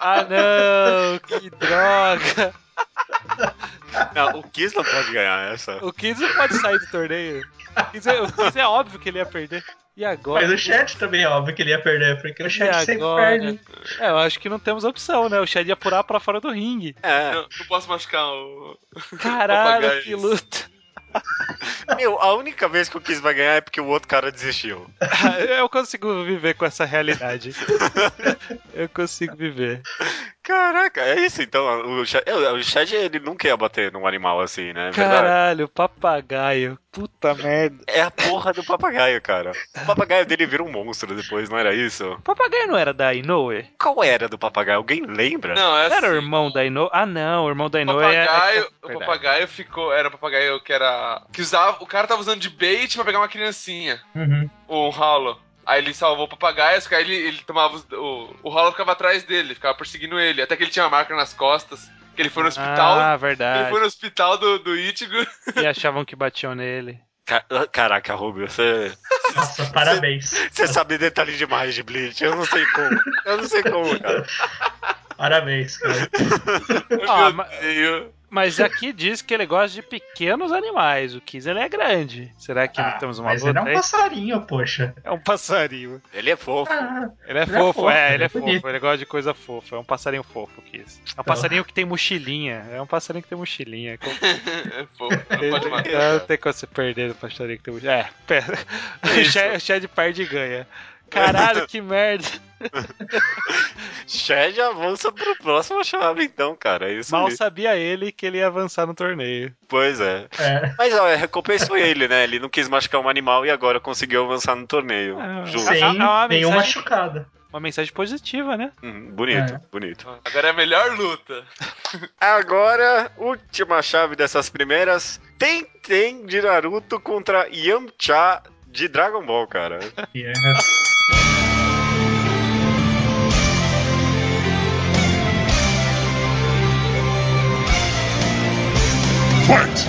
Ah, não! Que droga! Não, o Kiss não pode ganhar essa. O Kiss não pode sair do torneio. O Kiss é, o Kiss é óbvio que ele ia perder. E agora? Mas o Shed também é óbvio que ele ia perder, porque o E sempre agora? perde. É, eu acho que não temos opção, né? O Shed ia pular pra fora do ringue. É. Não, não posso machucar o. Caralho, Papagaio. que luta. Meu, a única vez que o Kiss vai ganhar é porque o outro cara desistiu. Eu consigo viver com essa realidade. Eu consigo viver. Caraca, é isso então. O Shed, é, o Shed, ele nunca ia bater num animal assim, né? É. Caralho, papagaio. Puta merda. É a porra do papagaio, cara. O papagaio dele vira um monstro depois, não era isso? O papagaio não era da Inoue? Qual era do papagaio? Alguém lembra? Não, é Não era o assim, irmão da Inoue? Ah, não, o irmão da Inoue é- papagaio, é. o papagaio ficou. Era o papagaio que era. Que usava. O cara tava usando de bait pra pegar uma criancinha. Uhum. O Hollow. Aí ele salvou o papagaio, só que aí ele, ele tomava. os- o, o Hollow ficava atrás dele, ficava perseguindo ele. Até que ele tinha uma marca nas costas. Que ele foi no hospital. Ah, ele verdade. foi no hospital do, do Ichigo. E achavam que batiam nele. Ca- Caraca, Rubio, você, Nossa, parabéns. você sabe detalhe demais de Bleach. Eu não sei como. Eu não sei como, cara. Parabéns, cara. Ah, Meu ma- Deus. Mas aqui diz que ele gosta de pequenos animais. O Kiss ele é grande. Será que Ah, não temos uma mas ele luta é um passarinho, poxa. É um passarinho. Ele é fofo. Ah, Ele é Ele é fofo, é, ele ele é é bonito. fofo. Ele gosta de coisa fofa. É um passarinho fofo, Kiss. É um Então. passarinho que tem mochilinha. É um passarinho que tem mochilinha. É fofo, não pode matar. Não tem como você perder do passarinho que tem mochilinha. É, pera. O Shed perde e ganha. Caralho, que merda. Shed avança pro próximo chave, então, cara. É isso Mal aí. sabia ele que ele ia avançar no torneio. Pois é. é. Mas ó, recompensou ele, né? Ele não quis machucar um animal e agora conseguiu avançar no torneio. Ah, Justo. sim. Sem É uma nenhuma mensagem- machucada. Uma mensagem positiva, né? Uhum, bonito, É. bonito. Agora é a melhor luta. Agora, última chave dessas primeiras. Tem Tem de Naruto contra Yamcha de Dragon Ball, cara. Yes.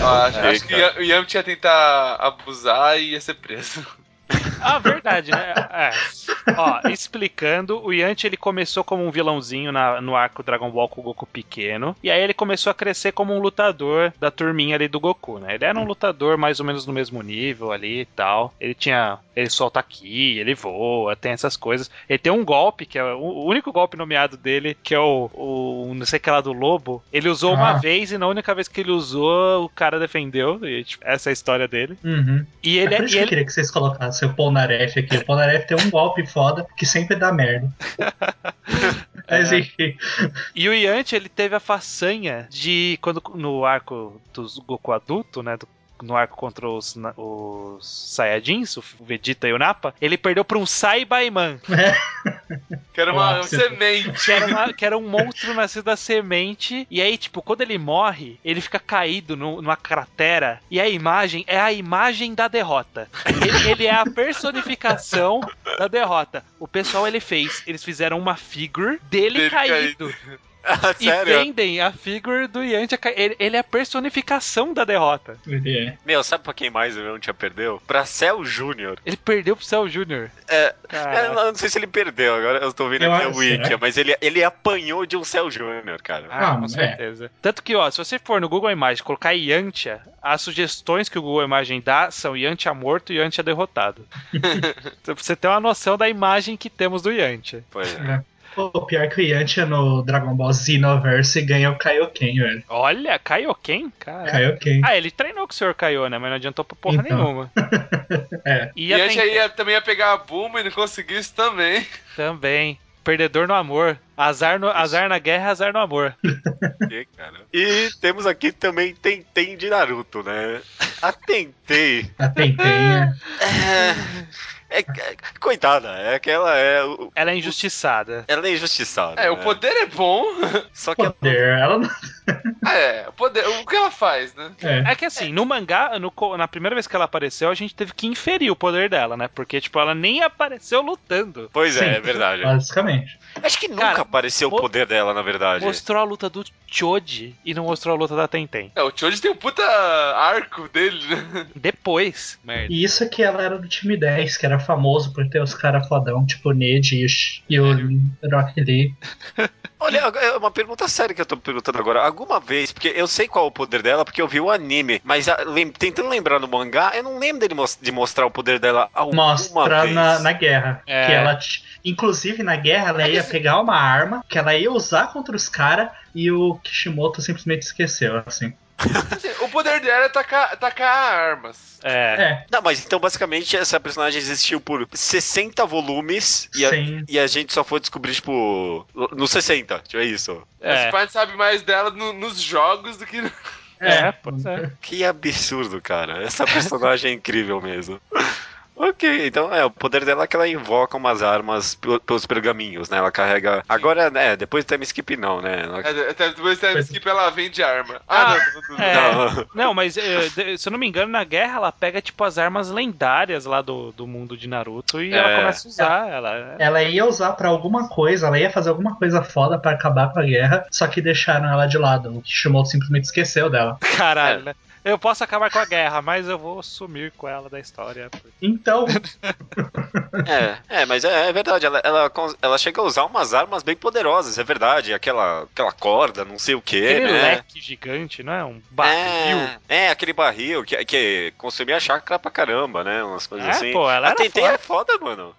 Ah, acho, acho que cara. o Yamcha ia tentar abusar e ia ser preso. Ah, verdade, né? É. Ó, explicando, o Yanti ele começou como um vilãozinho na- no arco Dragon Ball com o Goku pequeno, e aí ele começou a crescer como um lutador da turminha ali do Goku, né? Ele era um lutador mais ou menos no mesmo nível ali e tal. Ele tinha. Ele solta aqui, ele voa, tem essas coisas. Ele tem um golpe, que é o único golpe nomeado dele, que é o, o não sei que lá do lobo. Ele usou uma Ah. vez e na única vez que ele usou, o cara defendeu. E, tipo, essa é a história dele. Uhum. E É ele, por isso que eu ele queria que vocês colocassem o Polnareff aqui. O Polnareff tem um golpe foda que sempre dá merda. Mas É. enfim. E o Yanti, ele teve a façanha de, quando no arco dos Goku adulto, né, do- no arco contra os, na- os Saiyajins, o Vegeta e o Nappa, ele perdeu pra um Saibaiman, Que era uma Nossa. semente. que era, uma- que era um monstro nascido da semente, e aí, tipo, quando ele morre, ele fica caído no- numa cratera, e a imagem é a imagem da derrota. Ele, ele é a personificação da derrota. O pessoal, ele fez, eles fizeram uma figure dele Dele caído. Ah, e sério? vendem a figure do Yantia. Ele, ele é a personificação da derrota. Ele é. Meu, sabe pra quem mais o Yantia perdeu? Pra Cell Júnior. Ele perdeu pro Cell Jr. É, é, eu não sei se ele perdeu, agora eu tô vendo Eu aqui o Wikia, mas ele, ele apanhou de um Cell Júnior, cara. ah, Ah, com é. certeza. Tanto que, ó, se você for no Google Imagens e colocar Yantia, as sugestões que o Google Imagem dá são Yantia morto e Yantia derrotado. então, pra você ter uma noção da imagem que temos do Yantia. Pois é. Pô, pior que o Yantia no Dragon Ball Xenoverse ganha o Kaioken, velho. Olha, Kaioken, cara. Kaioken. Ah, ele treinou com o Sr. Kaio, né? Mas não adiantou pra porra Então. nenhuma. É. E a antes aí ia- também ia pegar a Bulma e não conseguiu isso também. Também. Perdedor no amor. Azar, no, azar na guerra, azar no amor. Que, cara. E temos aqui também Tentem de Naruto, né? A Tentei. A Tentenha. É, é- coitada, é que ela é. o- Ela é injustiçada. Ela é injustiçada. É, o né? poder é bom. Só que Poder. Ela não. É, o poder. O que ela faz, né? É. É que assim, no mangá, no na primeira vez que ela apareceu, a gente teve que inferir o poder dela, né? Porque, tipo, ela nem apareceu lutando. Pois é, Sim, é verdade. Basicamente. Acho que nunca Cara, apareceu o poder dela, na verdade. Mostrou a luta do Choji e não mostrou a luta da Tenten. É, o Choji tem um puta arco dele, né? Depois. Merda. E isso que ela era do time 10, que era famoso por ter os caras fodão, tipo o Ned e o, e Rock Lee. Olha, é uma pergunta séria que eu tô perguntando agora. Alguma vez, porque eu sei qual é o poder dela, porque eu vi o anime, mas a- lem- tentando lembrar no mangá, eu não lembro dele mos- de mostrar o poder dela alguma Mostra vez. na, na guerra. É. Que ela. Inclusive, na guerra, ela ia pegar uma arma que ela ia usar contra os caras e o Kishimoto simplesmente esqueceu, assim. O poder dela é tacar, tacar armas. É. É, Não, mas então basicamente essa personagem existiu por 60 volumes e a, e a gente só foi descobrir, tipo, no 60. Tipo, é isso. É. Esse pai sabe mais dela no- nos jogos do que. no- É, pode ser. Que absurdo, cara. Essa personagem é incrível mesmo. Ok, então é, o poder dela é que ela invoca umas armas pe- pelos pergaminhos, né? Ela carrega. Agora, né, depois do time skip não, né? Ela- É, Até depois da Pois- skip ela vende arma. Ah, Ah, não, tô- é. Não. Não, mas eh, se eu não me engano, na guerra ela pega, tipo, as armas lendárias lá do, do mundo de Naruto e ela É. começa a usar. Ela, Ela ia usar pra alguma coisa, ela ia fazer alguma coisa foda pra acabar com a guerra, só que deixaram ela de lado. O Kishimoto simplesmente esqueceu dela. Caralho, É. né? Eu posso acabar com a guerra, mas eu vou sumir com ela da história. Então, É, é, mas é, é verdade, ela, ela, ela chega a usar umas armas bem poderosas, é verdade. Aquela, aquela corda, não sei o que, Aquele né? leque gigante, não é? Um barril. É, é, aquele barril que, que consumia chakra pra caramba, né? Umas coisas É, assim. pô, ela a era Tentei foda. é foda, mano.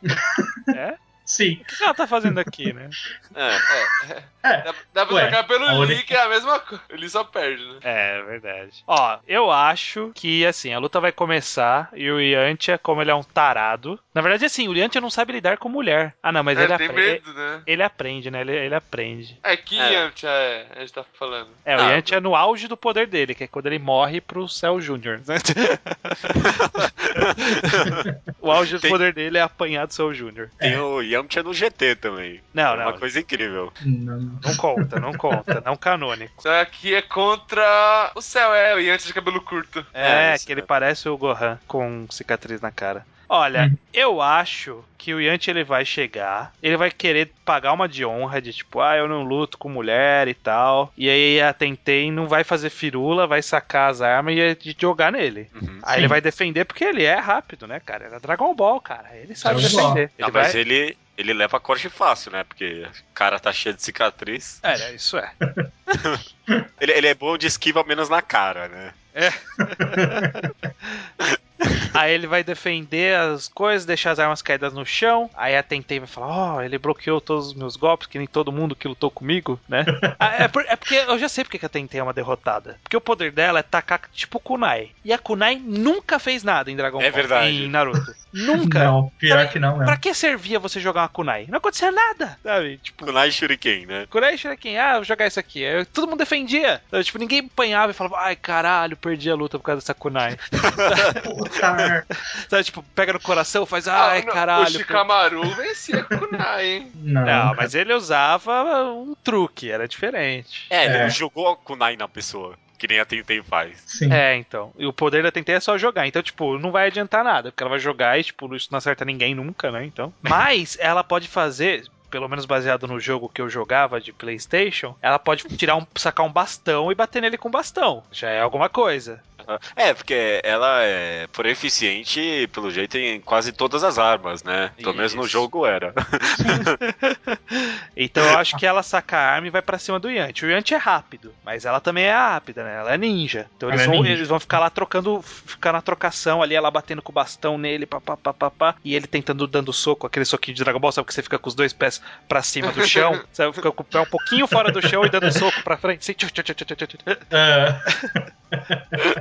É? Sim. O que ela tá fazendo aqui, né? É. É, Dá, dá pra Ué, trocar pelo Lee, única- que é a mesma coisa. Ele só perde, né? É, verdade. Ó, eu acho que, assim, a luta vai começar e o Yantia, como ele é um tarado... Na verdade, assim, o Yantia não sabe lidar com mulher. Ah, não, mas ele, ele tem apre- medo, né? ele aprende, né? Ele, ele aprende. É que É. Yantia é, a gente tá falando. É, o Ah, Yantia é no auge do poder dele, que é quando ele morre pro Cell Jr. né? o auge do Tem- poder dele é apanhar do Cell Jr. Tem o Yamcha no GT também. Não, É não, Uma coisa incrível. não. não conta, não conta, não canônico. Só aqui é contra o céu, é, o Yantia de cabelo curto. É, isso, que ele é. parece o Gohan com cicatriz na cara. Olha, Hum. eu acho que o Yanti ele vai chegar, ele vai querer pagar uma de honra de tipo, ah, eu não luto com mulher e tal. E aí a Tentei não vai fazer firula, vai sacar as armas e é de jogar nele. Uhum. Aí Sim. ele vai defender porque ele é rápido, né, cara? Ele é Dragon Ball, cara. Ele sabe defender. Ele mas vai... ele, ele leva corte fácil, né? Porque o cara tá cheio de cicatriz. É, isso é. Ele, ele é bom de esquiva menos na cara, né? Aí ele vai defender as coisas, deixar as armas caídas no chão. Aí a Tentei vai falar: Ó, ele bloqueou todos os meus golpes, que nem todo mundo que lutou comigo, né? Ah, é, por- é porque eu já sei porque que a Tentei é uma derrotada. Porque o poder dela é tacar tipo Kunai. E a Kunai nunca fez nada em Dragon É Ball. verdade. Em Naruto. nunca. Não, pior que não Pra que servia você jogar uma Kunai? Não acontecia nada, sabe? Tipo, Kunai Shuriken, né? Kunai Shuriken, ah, vou jogar isso aqui. Aí todo mundo defendia. Sabe? Tipo, ninguém apanhava e falava, ai caralho, perdi a luta por causa dessa Kunai. Sabe, tipo, pega no coração, faz, ai Ah, não, caralho. O Shikamaru vencia com o Kunai, hein? Não, Não, mas ele usava um truque, era diferente. É, ele É. jogou a Kunai na pessoa. Que nem a Tentei faz. Sim. É, então. E o poder da Tentei é só jogar. Então, tipo, não vai adiantar nada, porque ela vai jogar e, tipo, isso não acerta ninguém nunca, né? Então. Mas ela pode fazer. pelo menos baseado no jogo que eu jogava de PlayStation, ela pode tirar um, sacar um bastão e bater nele com bastão. Já é alguma coisa. É, porque ela é proeficiente, pelo jeito, em quase todas as armas, né? Pelo menos no jogo era. Então eu acho que ela saca a arma e vai pra cima do Yanti. O Yanti é rápido, mas ela também é rápida, né? Ela é ninja. Então eles, é vão, ninja. eles vão ficar lá trocando, ficar na trocação ali, ela batendo com o bastão nele, papapá, papá, e ele tentando dando soco, aquele soquinho de Dragon Ball, sabe que você fica com os dois pés pra cima do chão, sabe? Fica com o pé um pouquinho fora do chão e dando soco pra frente, assim, tchu, tchu, tchu, tchu, tchu, tchu.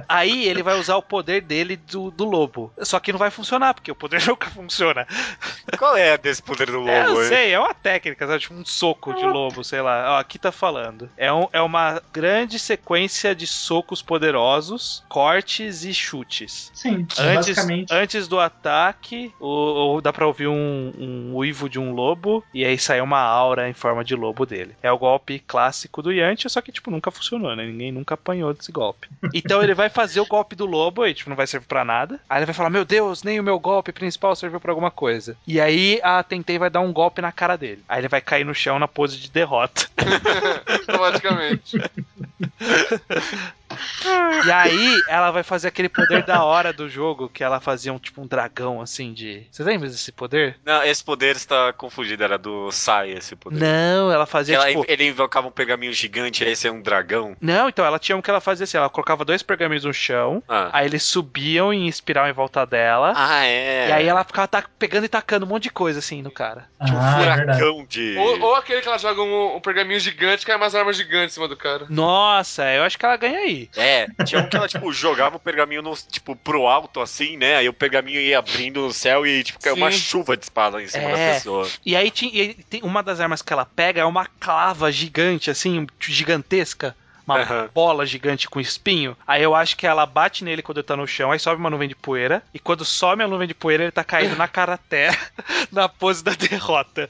Aí ele vai usar o poder dele do, do lobo. Só que não vai funcionar, porque o poder nunca funciona. Qual é desse poder do lobo, É, eu sei, é uma técnica, sabe? Tipo um soco de lobo, sei lá. Ó, aqui tá falando. É, um- é uma grande sequência de socos poderosos, cortes e chutes. sim, Antes, basicamente. antes do ataque, o, o- dá pra ouvir um, um uivo de um lobo e aí sai uma aura em forma de lobo dele. É o golpe clássico do Yantia, só que, tipo, nunca funcionou, né? Ninguém nunca apanhou desse golpe. Então ele vai fazer o golpe do lobo e, tipo, não vai servir pra nada. Aí ele vai falar: Meu Deus, nem o meu golpe principal serviu pra alguma coisa. E aí a Tentei vai dar um golpe na cara dele. Aí ele vai cair no chão na pose de derrota. Automaticamente. E aí ela vai fazer aquele poder da hora do jogo que ela fazia um tipo um dragão assim de. Você lembra desse poder? Não, esse poder está confundido, era do Sai, esse poder. Não, ela fazia Ela- tipo. Ele invocava um pergaminho gigante, esse é um dragão. Não, então ela tinha um que ela fazia assim, ela colocava dois pergaminhos no chão, Ah, aí eles subiam em espiral em volta dela, ah é. e aí ela ficava ta- pegando e tacando um monte de coisa assim no cara. Tinha um Ah, é furacão de. Ou, ou aquele que ela joga um, um pergaminho gigante e cai umas armas gigantes em cima do cara. Nossa, eu acho que ela ganha aí. É, tinha um que ela, tipo, jogava o pergaminho no, tipo, pro alto, assim, né? Aí o pergaminho ia abrindo no céu e, tipo, caiu uma chuva de espada em cima É. da pessoa. E aí tinha, e uma das armas que ela pega é uma clava gigante, assim, gigantesca. Uma Aham. bola gigante com espinho. Aí eu acho que ela bate nele quando ele tá no chão, aí sobe uma nuvem de poeira. E quando some a nuvem de poeira, ele tá caindo na cara a terra, na pose da derrota.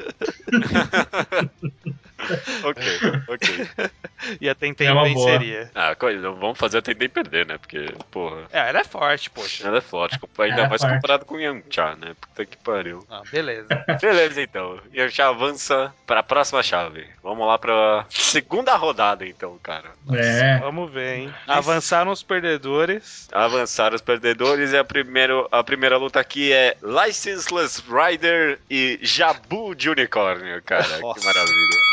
Ok, ok. E a Tenten É venceria. Ah, vamos fazer atender e perder, né? Porque, porra, É, ela é forte, poxa. ela é forte. Ainda Ela é mais forte. comparado com o Yamcha, né? Puta que pariu. Ah, beleza. Beleza, então. Yamcha avança pra próxima chave. Vamos lá pra segunda rodada, então, cara. É. Vamos ver, hein? Avançaram os perdedores. Avançaram os perdedores e a, primeiro, a primeira luta aqui é Licenseless Rider e Jabu de Unicórnio, cara. Nossa. Que maravilha.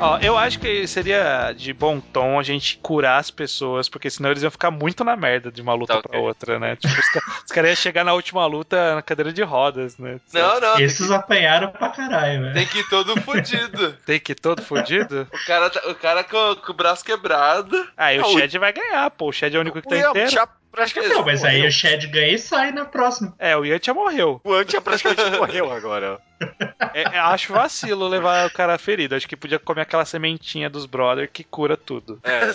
Ó, eu acho que seria de bom tom a gente curar as pessoas, porque senão eles iam ficar muito na merda de uma luta Tá pra ok. outra, né? Tipo, os, os caras iam chegar na última luta na cadeira de rodas, né? Não, não. Esses apanharam pra caralho, velho. que, tem que ir todo fudido. Tem que ir todo fudido? O cara, tá- o cara com, com o braço quebrado. Aí o Não, o- Shed vai ganhar, pô. O Shed é o único que O tá inteiro. Praticamente Não, mas aí morreu. o Shed ganha e sai na próxima. É, o Yantia morreu. O Yamcha praticamente morreu agora. É, é, acho vacilo levar o cara ferido. Acho que podia comer aquela sementinha dos brother que cura tudo. É,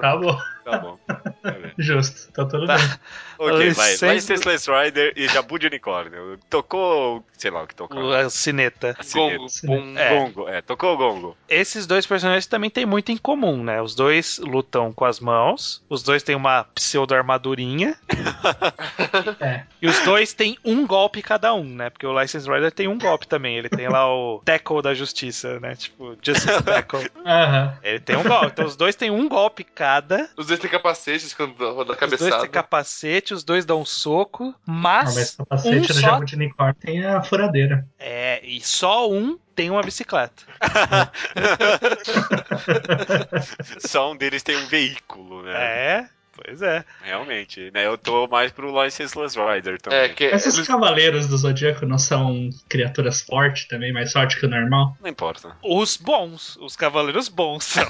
Tá bom. tá bom. Tá bem. Justo. Tá tudo Tá. bem. Ok, vai. Licença- Licenseless Rider e Jabu de Unicórnio. Tocou, sei lá o que tocou. A sineta. A sineta. Gongo. Bom, É. Gongo, é, tocou o gongo. Esses dois personagens também têm muito em comum, né? Os dois lutam com as mãos, os dois têm uma pseudo-armadurinha, É. e os dois têm um golpe cada um, né? Porque o License Rider tem um golpe também, ele tem lá o Tackle da Justiça, né? Tipo, Justice Tackle. Aham. Ele tem um golpe, então os dois têm um golpe cada, Os dois têm capacetes quando roda a os dois cabeçada. têm capacete, os dois dão um soco, mas mas o capacete um do só, Jabu de Unicórnio tem a furadeira. é, e só um tem uma bicicleta. Só um deles tem um veículo, né? É, pois é. Realmente, né? Eu tô mais pro Licenseless Rider também. É, que Esses eles- cavaleiros do Zodíaco não são criaturas fortes também, mais fortes que o normal? Não importa. Os bons, os cavaleiros bons.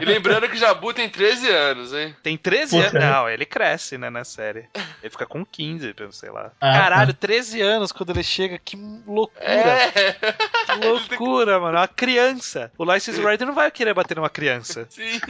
E lembrando que Jabu tem 13 anos, hein? Tem 13 Puta, anos. né? Não, ele cresce, né, na série. Ele fica com 15, sei lá. Ah, Caralho, 13 anos quando ele chega, que loucura. É! Que loucura, mano. Uma criança. O License Rider não vai querer bater numa criança. Sim.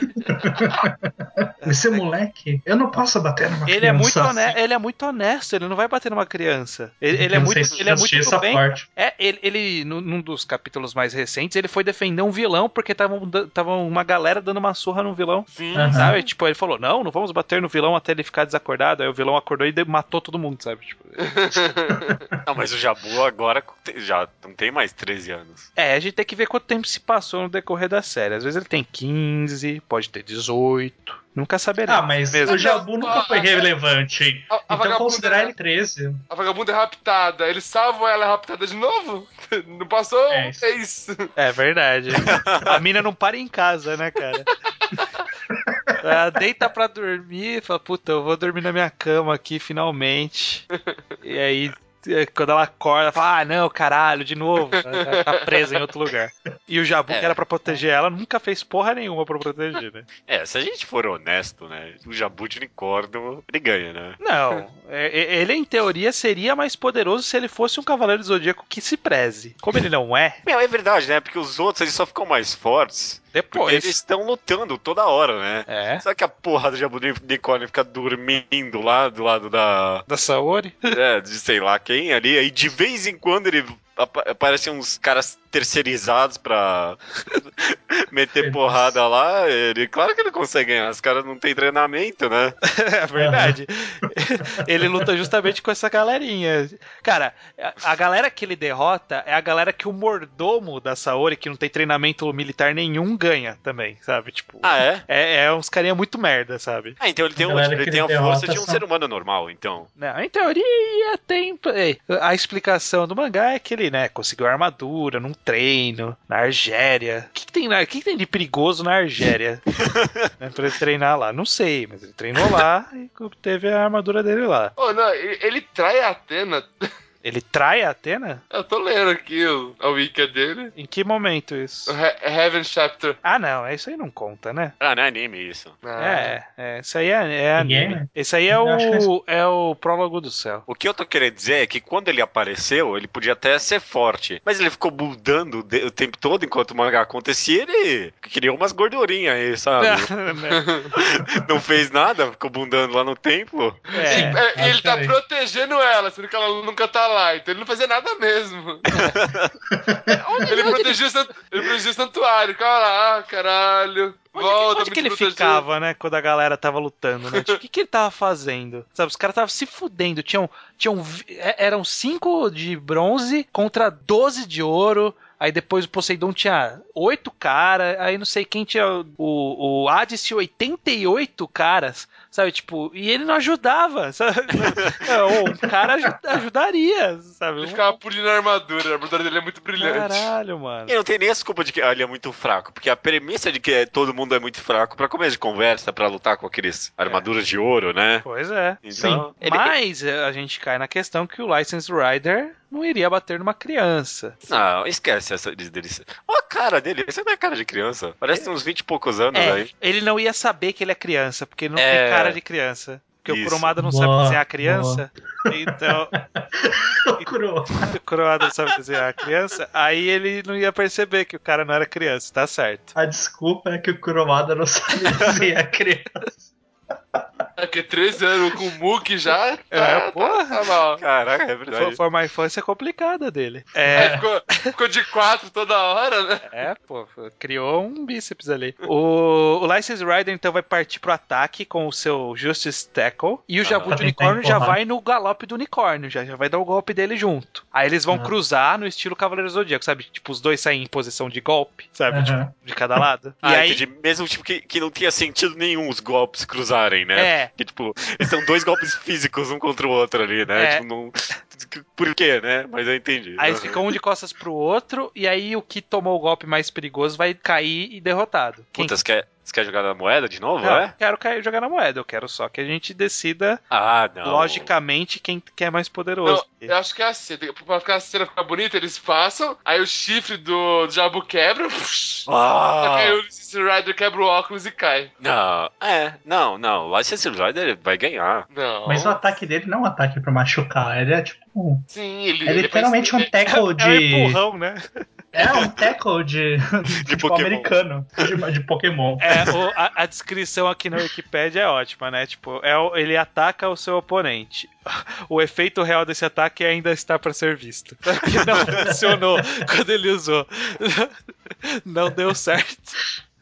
Esse moleque, eu não posso bater numa Ele é, muito criança honesto, assim. ele é muito honesto, ele não vai bater numa criança. Ele, ele é muito, se ele é muito do bem. forte. É, ele, ele num num dos capítulos mais recentes, ele foi defender um vilão porque tava, tava uma galera dando uma surra no vilão. Sim. Aham. Sabe? Tipo, ele falou: Não, não vamos bater no vilão até ele ficar desacordado. Aí o vilão acordou e matou todo mundo, sabe? Tipo, Não, mas o Jabu agora já não tem mais 13 anos. é, a gente tem que ver quanto tempo se passou no decorrer da série. Às vezes ele tem 15, pode ter 18. Nunca saberemos. Ah, mas mesmo. o Jabu nunca foi relevante. A- a Então vagabunda considerar é- ele 13. A vagabunda é raptada. Eles salvam ela é raptada de novo? Não passou É um isso. mês. É verdade. A mina não para em casa, né, cara? Ela deita pra dormir e fala, puta, eu vou dormir na minha cama aqui finalmente. E aí, quando ela acorda, ela fala, ah, não, caralho, de novo. Ela tá presa em outro lugar. E o Jabu, É. que era pra proteger ela, nunca fez porra nenhuma pra proteger, né? É, se a gente for honesto, né? O Jabu de unicórnio, ele ganha, né? Não, é- é- ele em teoria seria mais poderoso se ele fosse um cavaleiro do zodíaco que se preze. Como ele não é, Meu, é verdade, né? Porque os outros, eles só ficam mais fortes porque depois. eles estão lutando toda hora, né? É, Será que a porra do Jabu de unicórnio fica dormindo lá do lado da... da Saori. É, de sei lá quem ali, aí de vez em quando ele aparecem uns caras terceirizados pra meter porrada lá, ele, claro que ele consegue ganhar, os caras não têm treinamento, né? É verdade. ele luta justamente com essa galerinha. Cara, a- galera que ele derrota é a galera que o mordomo da Saori, que não tem treinamento militar nenhum, ganha também, sabe? Tipo. Ah, é? É, é uns carinha muito merda, sabe? Ah, então ele tem, um, ele que tem a ele força de um só- ser humano normal, então. Não, em teoria tem. A explicação do mangá é que ele, né, conseguiu armadura num treino na Argélia. O que, que tem, na- que, que tem de perigoso na Argélia? né, pra ele treinar lá? Não sei, mas ele treinou lá e obteve a armadura dele lá. Oh, não, ele, ele trai a Atena. Ele trai a Atena? Eu tô lendo aqui o, a wiki dele. Em que momento isso? He- Heaven Chapter. Ah, não, é isso aí não conta, né? Ah, não é anime isso. Ah. É, é, isso aí é, é anime. né? Esse aí é Eu o, é o prólogo do céu. O que eu tô querendo dizer é que quando ele apareceu, ele podia até ser forte, mas ele ficou mudando o tempo todo enquanto o mangá acontecia, ele criou umas gordurinhas aí, sabe? Não fez nada, ficou bundando lá no tempo. É. É, e ele tá protegendo ela, sendo que ela nunca tá lá. Então ele não fazia nada mesmo. ele, protegia o sant- ele protegia o santuário. Ficava lá, ah, caralho. Onde, Volta, que, onde que ele ficava, né, quando a galera tava lutando, né? Tipo, o que, que ele tava fazendo? Sabe, os caras estavam se fudendo. Tinham, tinham, é- eram cinco de bronze contra 12 de ouro. Aí depois o Poseidon tinha oito caras. Aí não sei quem tinha. O, o Hades tinha 88 caras. Sabe, tipo, e ele não ajudava. Sabe? Não, um cara aju- ajudaria, sabe? Ele ficava pulindo a armadura. A armadura dele é muito brilhante. Caralho, mano. E não tem nem a desculpa de que ah, ele é muito fraco, porque a premissa de que todo mundo é muito fraco pra começo de conversa, pra lutar com aqueles armaduras de ouro, né? Pois é. Então, ele- Mas eh, a gente cai na questão que o License Rider não iria bater numa criança. Não, esquece essa delícia. Olha a cara dele, esse não é cara de criança. Parece ter uns 20 e poucos anos É, aí. ele não ia saber que ele é criança, porque ele não É. tem cara de criança. Porque o Isso. Kurumada não Boa, sabe desenhar criança. Então, Procurou. o Kurumada não sabe desenhar criança. Aí ele não ia perceber que o cara não era criança, tá certo. A desculpa é que o Kuromada não sabe desenhar criança. É que 13 anos com o Mook já. Tá, É, tá- porra. Tá, mal. Caraca, é Foi, verdade. foi uma infância complicada dele. Aí É, ficou, ficou de 4 toda hora, né? é, pô, criou um bíceps ali. O, o License Rider então vai partir pro ataque com o seu Justice Tackle. E o Jabu Pra de Unicórnio já vai no galope do unicórnio, já, já vai dar o golpe dele junto. Aí eles vão Ah. cruzar no estilo Cavaleiro Zodíaco, sabe? Tipo, os dois saem em posição de golpe, sabe? Tipo, Aham. de cada lado. Ah, e aí. entendi. Mesmo tipo que, que não tinha sentido nenhum os golpes cruzarem, né? É. Que tipo, eles são dois golpes físicos um contra o outro ali, né? É. Tipo, não. Por quê, né? Mas eu entendi. Aí eles Aham. ficam um de costas pro outro, e aí o que tomou o golpe mais perigoso vai cair e derrotado. Quem Puta, você quer, você quer jogar na moeda de novo, Não, é? quero cair, jogar na moeda, eu quero só que a gente decida Ah, não. logicamente quem, quem é mais poderoso. Não, eu acho que é assim. Pra ficar a cena ficar bonita, eles passam, aí o chifre do diabo quebra, Ah, aí o License Rider quebra o óculos e cai. não, é, não, não. O License Rider vai ganhar. Não. Mas o ataque dele não é um ataque pra machucar. Ele é tipo. Um- Sim, ele. É ele literalmente um tackle É um de. empurrão, né? É um tackle de, de tipo, Pokémon. americano, de, de Pokémon. É, o- a, a descrição aqui na Wikipedia é ótima, né? Tipo, é, ele ataca o seu oponente. O efeito real desse ataque ainda está para ser visto. Porque não funcionou quando ele usou. Não deu certo.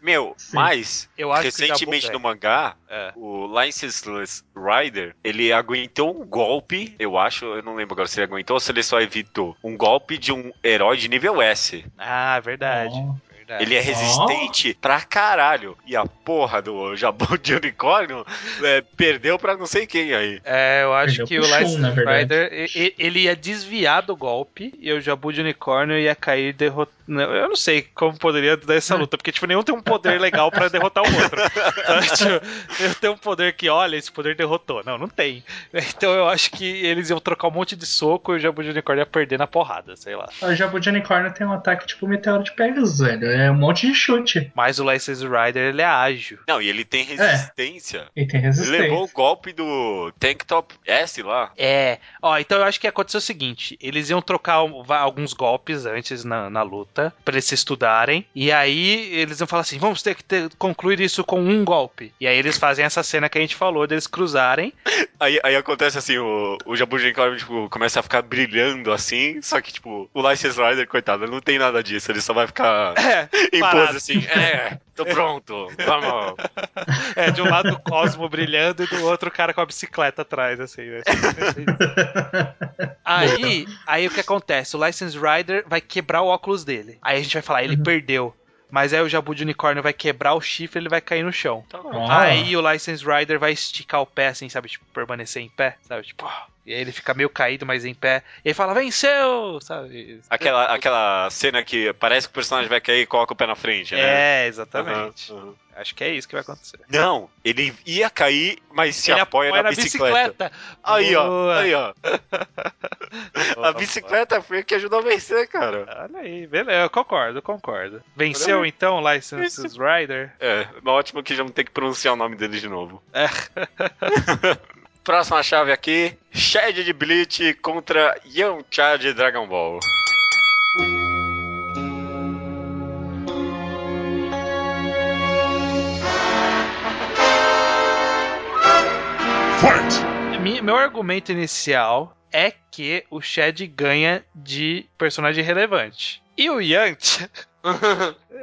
Meu, Sim. mas, Eu acho recentemente que no mangá, É. o Lanceless Rider, ele aguentou um golpe, eu acho, eu não lembro agora se ele aguentou ou se ele só evitou, um golpe de um herói de nível S. Ah, verdade. Verdade. Ele é resistente pra caralho. E a porra do Jabu de unicórnio é, perdeu pra não sei quem aí. É, eu acho Perdeu que o License. Rider, ele ia desviar do golpe e o Jabu de Unicórnio ia cair derrotando. Eu não sei como poderia dar essa luta, porque tipo, nenhum tem um poder legal pra derrotar o outro. Então, tipo, eu tenho um poder que, olha, esse poder derrotou. Não, não tem. Então eu acho que eles iam trocar um monte de soco e o Jabu de Unicórnio ia perder na porrada, sei lá. O Jabu de Unicórnio tem um ataque tipo Meteoro de Pegasus, velho. É um monte de chute. Mas o License Rider, ele é ágil. Não, e ele tem resistência. E tem Ele resistência. levou o golpe do Tank Top S lá. É, ó, então eu acho que ia acontecer o seguinte: eles iam trocar alguns golpes antes na, na luta, pra eles se estudarem, e aí eles iam falar assim: vamos ter que ter- concluir isso com um golpe. E aí eles fazem essa cena que a gente falou, deles cruzarem. Aí, aí acontece assim, o, o Jabu de unicórnio tipo, começa a ficar brilhando assim, só que tipo, o License Rider, coitado, não tem nada disso, ele só vai ficar É, em parado. pose assim, é, tô pronto, vamos. é, de um lado o Cosmo brilhando e do outro o cara com a bicicleta atrás, assim, né? Aí, aí o que acontece? O License Rider vai quebrar o óculos dele. Aí a gente vai falar, ele perdeu. Mas aí o Jabu de Unicórnio vai quebrar o chifre e ele vai cair no chão. Ah. Aí o License Rider vai esticar o pé, assim, sabe? Tipo, permanecer em pé, sabe? Tipo, ó. E aí ele fica meio caído, mas em pé. E ele fala, venceu! Sabe? Aquela, aquela cena que parece que o personagem vai cair e coloca o pé na frente, né? É, exatamente. Aham, aham. Acho que é isso que vai acontecer. Não, ele ia cair, mas se ele apoia, na, bicicleta. Aí, ó, aí, ó. A bicicleta foi a que ajudou a vencer, cara. Olha aí, beleza, eu concordo, concordo. Venceu então License Rider? É, ótimo que já não tem que pronunciar o nome dele de novo. É. Próxima chave aqui: Shed de Bleach contra Yamcha de Dragon Ball. Mi- Meu argumento inicial é que o Shed ganha de personagem relevante. E o Yantia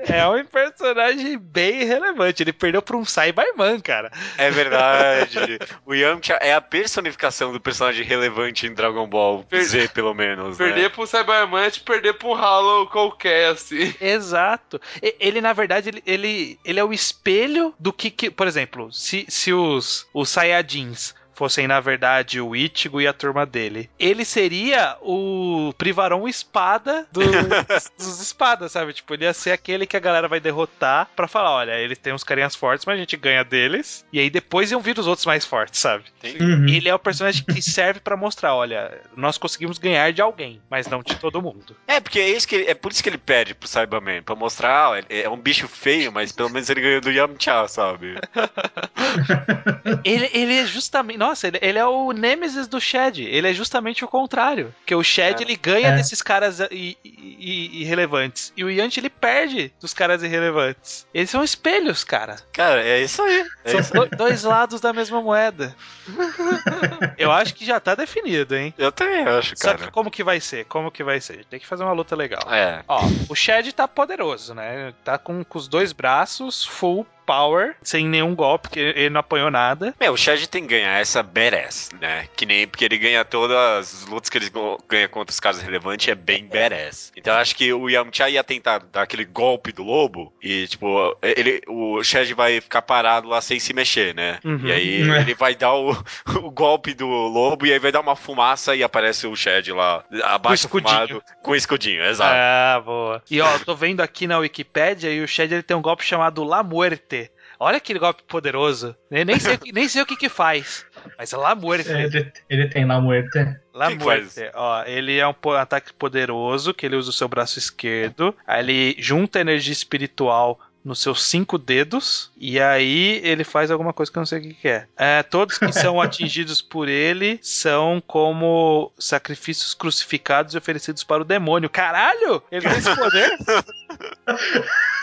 é um personagem bem relevante. Ele perdeu pra um Cyberman, cara. É verdade. o Yamcha é a personificação do personagem relevante em Dragon Ball Z, pelo menos. né? Perder pro Cyberman é tipo perder pra um Hollow qualquer, assim. Exato. Ele, na verdade, ele, ele, ele é o espelho do que, que- por exemplo, se, se os, os Saiyajins fossem, na verdade, o Ichigo e a turma dele, ele seria o Privarão Espada dos, dos espadas, sabe? Tipo, ele ia ser aquele que a galera vai derrotar pra falar, olha, ele tem uns carinhas fortes, mas a gente ganha deles, e aí depois iam vir os outros mais fortes, sabe? Uhum. Ele é o personagem que serve pra mostrar, olha, nós conseguimos ganhar de alguém, mas não de todo mundo. É, porque é, isso que ele- é por isso que ele perde pro Cyberman, pra mostrar, ó, ele é um bicho feio, mas pelo menos ele ganhou do Yamcha, sabe? Ele, ele é justamente. Nossa, ele, ele é o Nemesis do Shed. Ele é justamente o contrário. Porque o Shed É. ele ganha É. desses caras i- i- i- irrelevantes. E o Yanti ele perde dos caras irrelevantes. Eles são espelhos, cara. Cara, é isso aí. É São isso do- dois lados da mesma moeda. Eu acho que já tá definido, hein? Eu também acho, Só cara. que como que vai ser? Como que vai ser? Tem que fazer uma luta legal. É. Ó, o Shed tá poderoso, né? Tá com, com os dois braços, full power, sem nenhum golpe, porque ele não apanhou nada. Meu, o Shed tem que ganhar essa badass, né? Que nem porque ele ganha todas as lutas que ele ganha contra os caras relevantes, é bem badass. Então eu acho que o Yamcha ia tentar dar aquele golpe do lobo e, tipo, ele, o Shed vai ficar parado lá sem se mexer, né? Uhum. E aí Né. ele vai dar o, o golpe do lobo e aí vai dar uma fumaça e aparece o Shed lá, abaixo escudinho. fumado, com o escudinho, exato. Ah, boa. E ó, eu tô vendo aqui na Wikipédia e o Shed ele tem um golpe chamado La Muerte. Olha aquele golpe poderoso. Eu nem sei, o que- nem sei o que que faz. Mas é La Muerte. Ele, ele tem lá muerte. La que que? Muerte. Ó, ele é um ataque poderoso que ele usa o seu braço esquerdo. Aí ele junta energia espiritual nos seus cinco dedos e aí ele faz alguma coisa que eu não sei o que, que é. é. Todos que são atingidos por ele são como sacrifícios crucificados e oferecidos para o demônio. Caralho! Ele tem esse poder?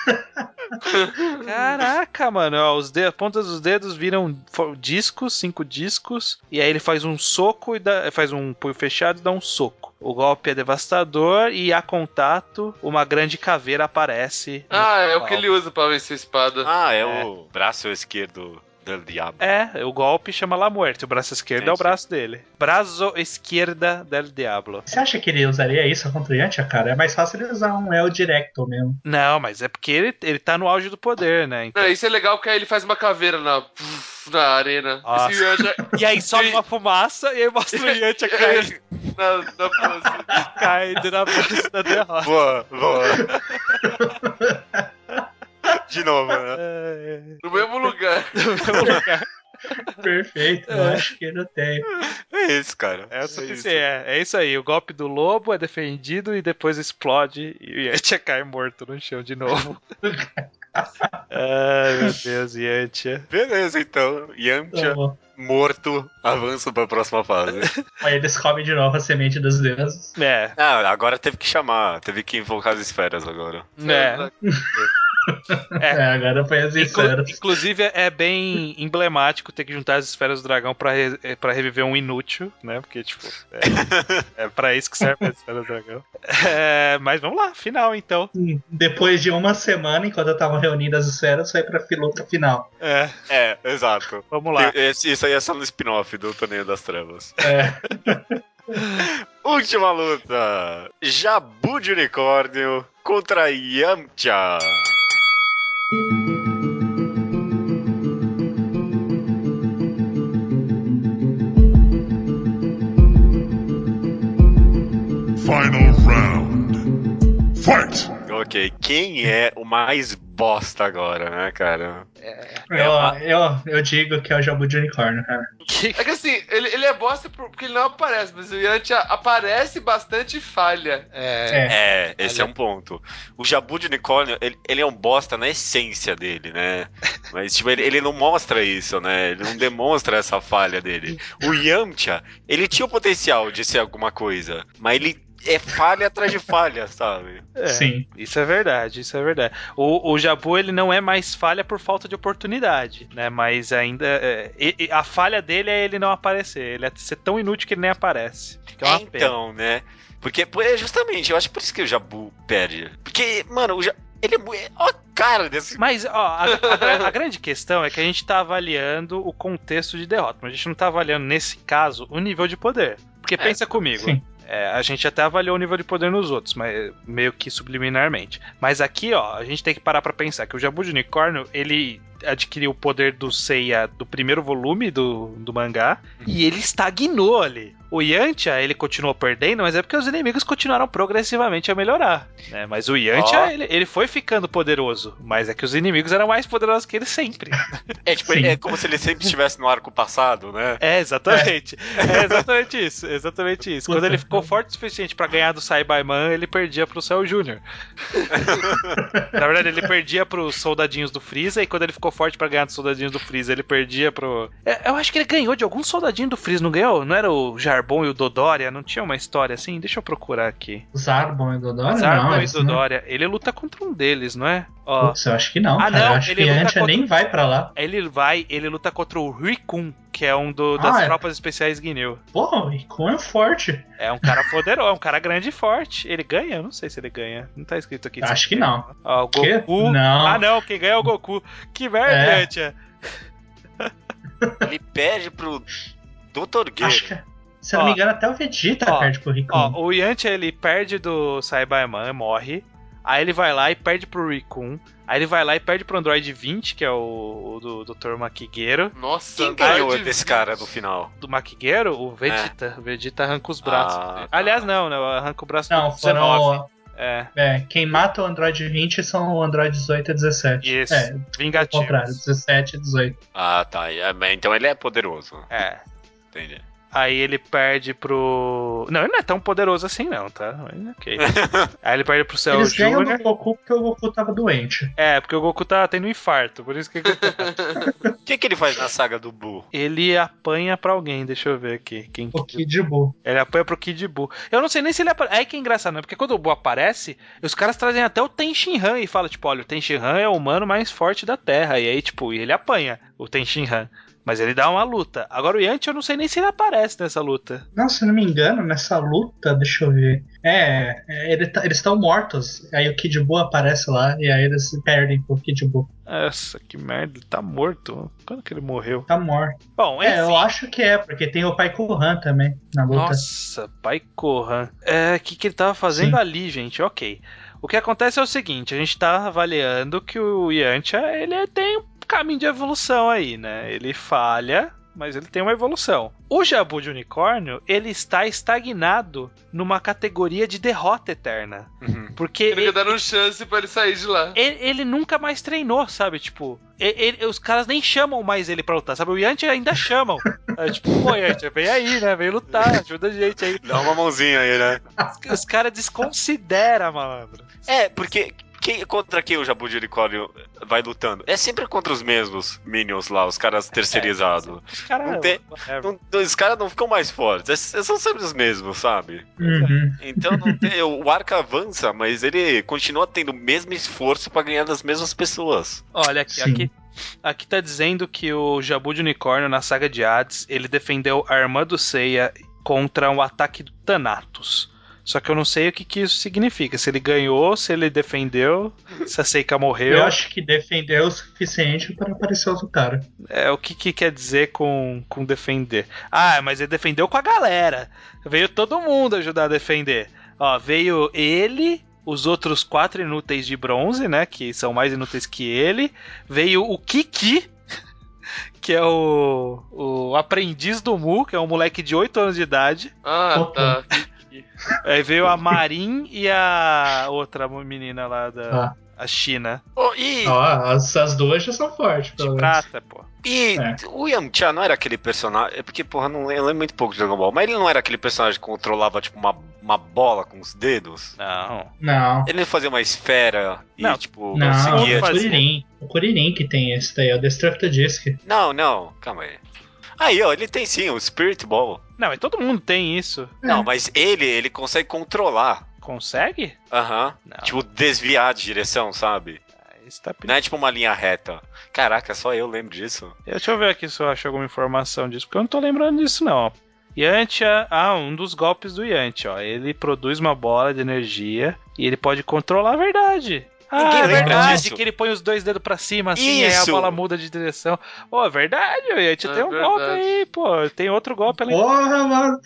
Caraca, mano. Ó, os dedos, pontas dos dedos viram discos, cinco discos, e aí ele faz um soco e dá, faz um punho fechado e dá um soco. O golpe é devastador e a contato, uma grande caveira aparece. Ah, é o que ele usa para vencer a espada. Ah, é, é. o braço esquerdo del diabo. É, o golpe chama La Muerte. O braço esquerdo sim, é o braço dele. Braço esquerda del diablo. Você acha que ele usaria isso contra o Yantia, cara? É mais fácil ele usar um El Directo mesmo. Não, mas é porque ele, ele tá no auge do poder, né? Então... Não, isso é legal porque aí ele faz uma caveira na, na arena. Yantia... e aí sobe uma fumaça e aí mostra o Yantia cair. na, na pose. Caindo na pose da derrota. Boa, boa. De novo, né? No mesmo lugar. No mesmo lugar. Perfeito, eu é. acho que não tem. É isso, cara. É, é, isso. É, é isso aí. O golpe do lobo é defendido e depois explode e o Yantia cai morto no chão de novo. Ai, meu Deus, Yantia. Beleza, então. Yantia tá morto, avança pra próxima fase. Aí eles comem de novo a semente dos deuses. É. Ah, agora teve que chamar, teve que invocar as esferas agora. É. É. é, agora foi as esferas. inclusive, é bem emblemático ter que juntar as esferas do dragão pra, re é, pra reviver um inútil, né? Porque, tipo, é, é pra isso que serve as esferas do dragão. É, mas vamos lá, final então. Depois de uma semana, enquanto eu tava reunindo as esferas, foi pra luta final. É. É, exato. Vamos lá. Isso aí é só no spin-off do Torneio das Trevas. É. Última luta: Jabu de Unicórnio contra Yamcha. Final round. Fight! Ok, quem é o mais bosta agora, né, cara? É, eu, uma... eu, eu digo que é o Jabu de Unicórnio, cara. É que assim, ele, ele é bosta porque ele não aparece, mas o Yantia aparece bastante e falha. É, é esse é um ponto. O Jabu de Unicórnio, ele, ele é um bosta na essência dele, né? Mas, tipo, ele, ele não mostra isso, né? Ele não demonstra essa falha dele. O Yamcha, ele tinha o potencial de ser alguma coisa, mas ele é falha atrás de falha, sabe? É, Sim. Isso é verdade, isso é verdade. O, o Jabu, ele não é mais falha por falta de oportunidade, né? Mas ainda. É, a falha dele é ele não aparecer. Ele é ser tão inútil que ele nem aparece. É é, então, né? Porque, é justamente, eu acho por isso que o Jabu perde. Porque, mano, o Jabu. Ele é. Ó, a cara desse. Mas, ó, a, a, a, grande questão é que a gente tá avaliando o contexto de derrota, mas a gente não tá avaliando, nesse caso, o nível de poder. Porque é, pensa comigo. Sim. É, a gente até avaliou o nível de poder nos outros, mas meio que subliminarmente. Mas aqui, ó, a gente tem que parar para pensar que o Jabu de Unicórnio, ele adquiriu o poder do Seiya do primeiro volume do, do mangá uhum. e ele estagnou ali. O Yantia, ele continuou perdendo, mas é porque os inimigos continuaram progressivamente a melhorar. Né? Mas o Yantia, oh. ele, ele foi ficando poderoso. Mas é que os inimigos eram mais poderosos que ele sempre. É, tipo, é como se ele sempre estivesse no arco passado, né? É, exatamente. É, é exatamente isso. Exatamente isso. Quando ele ficou forte o suficiente para ganhar do Saibaiman, ele perdia pro Cell Jr. Na verdade, ele perdia pros soldadinhos do Freeza, e quando ele ficou forte para ganhar dos soldadinhos do Freeza, ele perdia pro. É, eu acho que ele ganhou de algum soldadinho do Freeza, não ganhou? Não era o Jar Zarbon e o Dodoria? Não tinha uma história assim? Deixa eu procurar aqui. Zarbon e o Dodoria? Zarbon não, e Dodoria. Não... Ele luta contra um deles, não é? Ó. Putz, eu acho que não. Ah, cara. não. Eu acho ele que Antia contra... nem vai para lá. Ele vai, ele luta contra o Rikun, que é um do, das ah, é. tropas especiais Guineu. O Rikun é forte. É um cara poderoso, é um cara grande e forte. Ele ganha? Eu não sei se ele ganha. Não tá escrito aqui. Acho que não. Ó, o Goku. Não. Ah, não, quem ganha é o Goku. Que merda, é. Antia. Ele perde pro Dr. Acho que, se eu não me engano, até o Vegeta ó, perde pro Rikun. Ó, o Yantia, ele perde do Saibaman, morre. Aí ele vai lá e perde pro Rikun. Aí ele vai lá e perde pro Android 20, que é o, o do Dr. Maquigueiro. Nossa, quem ganhou desse cara no final? Do Maquigueiro? O Vegeta. É. O Vegeta arranca os braços. Ah, tá. Aliás, não, né? Arranca o braço não, do 19. É. é. quem mata o Android 20 são o Android 18 e 17. Isso. É, vingativo. contrário, 17 e 18. Ah, tá. É, então ele é poderoso. É. Entendi. Aí ele perde pro. Não, ele não é tão poderoso assim, não, tá? Mas ok. Aí ele perde pro Cell Eles ganham Jr. do Goku porque o Goku tava doente. É, porque o Goku tá tendo um infarto, por isso que O que, que ele faz na saga do Buu? ele apanha pra alguém, deixa eu ver aqui. Quem O Kid Buu. Ele apanha pro Kid Buu. Eu não sei nem se ele aparece. Aí que é engraçado, né? Porque quando o Buu aparece, os caras trazem até o Tenshin Han e falam, tipo, olha, o Tenshin Han é o humano mais forte da Terra. E aí, tipo, ele apanha o Tenshin Han. Mas ele dá uma luta. Agora o Yanti, eu não sei nem se ele aparece nessa luta. Não, se não me engano, nessa luta, deixa eu ver. É, é, ele tá- eles estão mortos. Aí o Kid Buu aparece lá e aí eles se perdem pro Kid Buu. Nossa, que merda, ele tá morto. Quando que ele morreu? Tá morto. Bom, É, eu enfim. acho que é, porque tem o Pai Kohan também na luta. Nossa, Pai Kohan. É, o que, que ele tava fazendo Sim. ali, gente? Ok. O que acontece é o seguinte, a gente tá avaliando que o Yantia, ele tem um caminho de evolução aí, né? Ele falha, mas ele tem uma evolução. O Jabu de Unicórnio, ele está estagnado numa categoria de derrota eterna. Uhum. Porque Ele ele, um chance pra ele sair de lá. ele- ele nunca mais treinou, sabe? Tipo, ele- ele- os caras nem chamam mais ele pra lutar, sabe? O Yantia ainda chamam. É, tipo, pô, Yantia, vem aí, né? Vem lutar, ajuda a gente aí. Dá uma mãozinha aí, né? Os, os caras desconsideram, malandro. É, porque quem, contra quem o Jabu de Unicórnio vai lutando? É sempre contra os mesmos Minions lá, os caras terceirizados. Os caras. Não tem- Não- os caras não ficam mais fortes, é- são sempre os mesmos, sabe? Uhum. Então não tem- o arco avança, mas ele continua tendo o mesmo esforço pra ganhar das mesmas pessoas. Olha aqui, Sim. aqui. Aqui tá dizendo que o Jabu de Unicórnio na saga de Hades, ele defendeu a irmã do Seiya contra um ataque do Thanatos. Só que eu não sei o que, que isso significa. Se ele ganhou, se ele defendeu, se a Seika morreu. Eu acho que defendeu o suficiente para aparecer outro cara. É, o que, que quer dizer com, com defender? Ah, mas ele defendeu com a galera. Veio todo mundo ajudar a defender. Ó, veio ele, os outros quatro inúteis de bronze, né? Que são mais inúteis que ele. Veio o Kiki, que é o, o aprendiz do Mu, que é um moleque de 8 anos de idade. Ah, Opa. Tá. Aí veio a Marin e a outra menina lá da Ah. a China. Oh, e Ó, as, as duas já são fortes, De pelo menos. prata, pô. e É. o Yamcha não era aquele personagem. É porque, porra, não, eu lembro muito pouco de Dragon Ball, mas ele não era aquele personagem que controlava, tipo, uma, uma bola com os dedos. Não. Não. Ele fazia uma esfera e, Não. tipo, Não, conseguia. o fazer. Kuririn. O Kuririn que tem esse daí, é o Destructo Disc. Não, não, calma aí. Aí, ó, ele tem sim, o Spirit Ball. Não, mas todo mundo tem isso. Não, mas ele, ele consegue controlar. Consegue? Aham. Não. Tipo, desviar de direção, sabe? Isso tá Não é tipo uma linha reta. Caraca, só eu lembro disso. Deixa eu ver aqui se eu acho alguma informação disso, porque eu não tô lembrando disso, não. Yantia, ah, um dos golpes do Yantia, ó. Ele produz uma bola de energia e ele pode controlar a verdade. Ah, Ninguém é lembra verdade, disso. que ele põe os dois dedos pra cima assim, aí a Isso. bola muda de direção. Pô, é verdade, Yantia É tem um verdade. golpe aí, pô. Tem outro golpe ali. Porra, mano.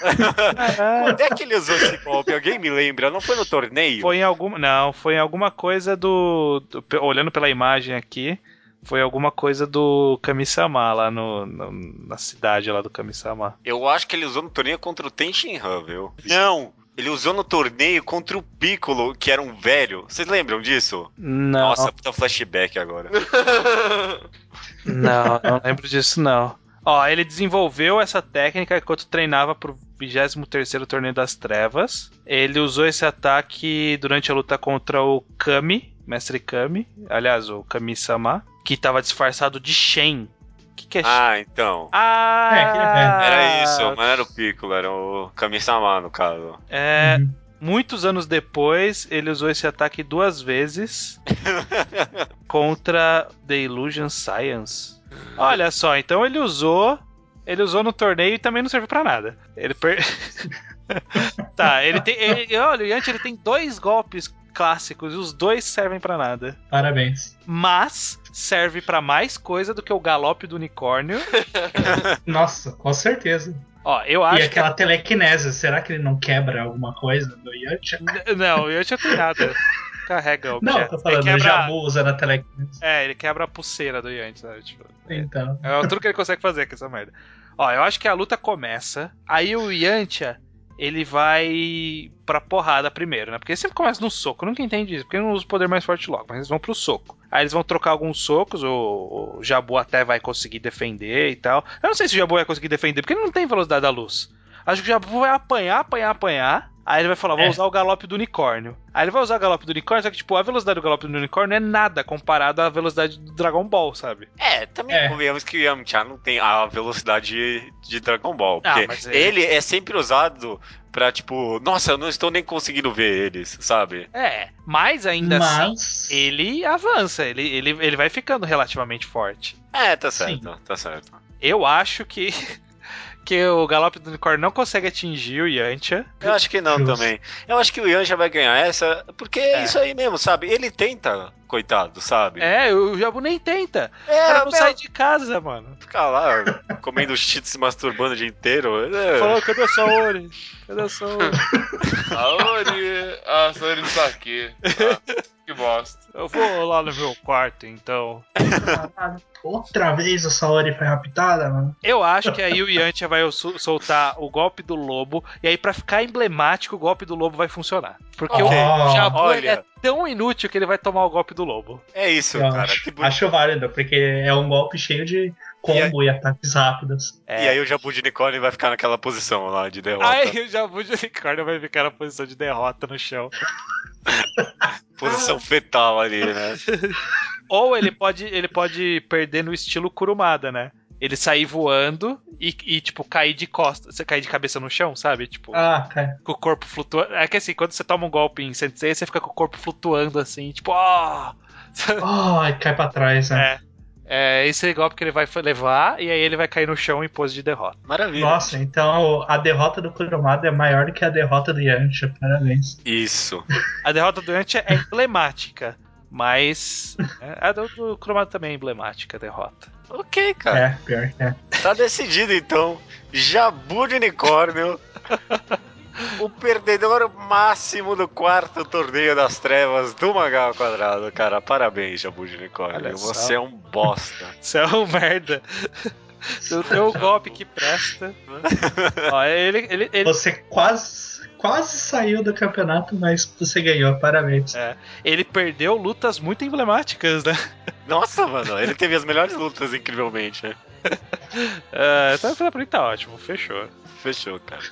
Quando é que ele usou esse golpe? Alguém me lembra? Não foi no torneio? Foi em alguma. Não, foi em alguma coisa do. olhando pela imagem aqui, foi alguma coisa do Kami-sama lá no, no- na cidade lá do Kami-sama. Eu acho que ele usou no torneio contra o Tenshin Han, viu? Não! Ele usou no torneio contra o Piccolo, que era um velho. Vocês lembram disso? Não, Nossa, puta flashback agora. não, não lembro disso não. Ó, ele desenvolveu essa técnica enquanto treinava pro 23º Torneio das Trevas. Ele usou esse ataque durante a luta contra o Kami, Mestre Kami, aliás, o Kami-sama, que tava disfarçado de Shen. O que, que é? Ah, então. Ah, É, velho. Era isso, mas não era o Piccolo, era o Kami-sama, no caso. É, Uhum. muitos anos depois, ele usou esse ataque duas vezes contra The Illusion Science. Olha só, então ele usou. Ele usou no torneio e também não serviu pra nada. Ele per... tá, ele tem. Ele, olha, o Yanti ele tem dois golpes clássicos e os dois servem pra nada. Parabéns. Mas serve pra mais coisa do que o galope do unicórnio. Nossa, com certeza. Ó, eu E acho que aquela telecinese, será que ele não quebra alguma coisa do Yantia? Não, o Yantia tem nada. Carrega o Não, tô falando, ele o quebra... Jabu usando a telecinese. É, ele quebra a pulseira do Yantia? Tipo, é, Então. é o truque que ele consegue fazer com essa merda. Ó, eu acho que a luta começa, aí o Yantia, ele vai pra porrada primeiro, né? Porque sempre começa no soco, nunca entendi isso, porque não usa o poder mais forte logo, mas eles vão pro soco. Aí eles vão trocar alguns socos, o, o Jabu até vai conseguir defender e tal. Eu não sei se o Jabu vai conseguir defender, porque ele não tem velocidade da luz. Acho que o Jabu vai apanhar, apanhar, apanhar. Aí ele vai falar, vou É. usar o galope do unicórnio. Aí ele vai usar o galope do unicórnio, só que, tipo, a velocidade do galope do unicórnio é nada comparado à velocidade do Dragon Ball, sabe? É, também É. convenhamos que o Yamcha não tem a velocidade de Dragon Ball. Ah, Porque mas ele... ele- é sempre usado pra, tipo, nossa, eu não estou nem conseguindo ver eles, sabe? É, mas ainda assim, Mas. ele avança, ele, ele, ele vai ficando relativamente forte. É, tá certo, tá certo. Eu acho que, que o galope do unicórnio não consegue atingir o Yantia. Eu acho que não Justo. também. Eu acho que o Yan já vai ganhar essa, porque é, É. isso aí mesmo, sabe? Ele tenta, coitado, sabe? É, o Jabu nem tenta. O É, cara não meu, sai de casa, mano. fica lá comendo cheats se masturbando o dia inteiro. É. Falou, cadê a Saori? Cadê a Saori? Saori. Ah, Saori não tá aqui. Ah, que bosta. Eu vou lá no meu quarto, então. Outra vez a Saori foi raptada, mano. Eu acho que aí o Yantia vai soltar o golpe do lobo, e aí pra ficar emblemático, o golpe do lobo vai funcionar. Porque Ok. o Jabu Olha. ele é tão inútil que ele vai tomar o golpe do lobo. É isso, Eu cara. acho, Que bonito. acho válido, porque é um golpe cheio de combo e, ataques rápidos. É. E aí o Jabu de Nicole vai ficar naquela posição lá de derrota. Aí o Jabu de unicórnio vai ficar na posição de derrota no chão. Posição fetal ali, né? Ou ele pode, ele pode perder no estilo Kurumada, né? Ele sair voando e, e, tipo, cair de costas. Você cair de cabeça no chão, sabe? Tipo, Ah, cara. com o corpo flutuando. É que assim, quando você toma um golpe em Sensei, você fica com o corpo flutuando assim, tipo, ó. Ai, cai pra trás, né? É. É esse golpe que ele vai levar e aí ele vai cair no chão em pose de derrota. Maravilha. Nossa, então a derrota do Kurumada é maior do que a derrota do Yantia. Parabéns. Isso. A derrota do Yantia é emblemática, mas é, a do, do também é emblemática, a derrota. Ok, cara. É, pior que é. Tá decidido então. Jabu de Unicórnio. o perdedor máximo do quarto torneio das trevas do Magal Quadrado, cara. Parabéns, Jabu de Unicórnio. Olha só. Você é um bosta. Você é um merda. Não tem um golpe que presta. Ó, ele, ele, ele, Você quase, quase saiu do campeonato, mas você ganhou. Parabéns. É. ele perdeu lutas muito emblemáticas, né? Nossa, mano, ele teve as melhores lutas, incrivelmente. né? É, tá, pra mim tá ótimo, fechou. Fechou, cara.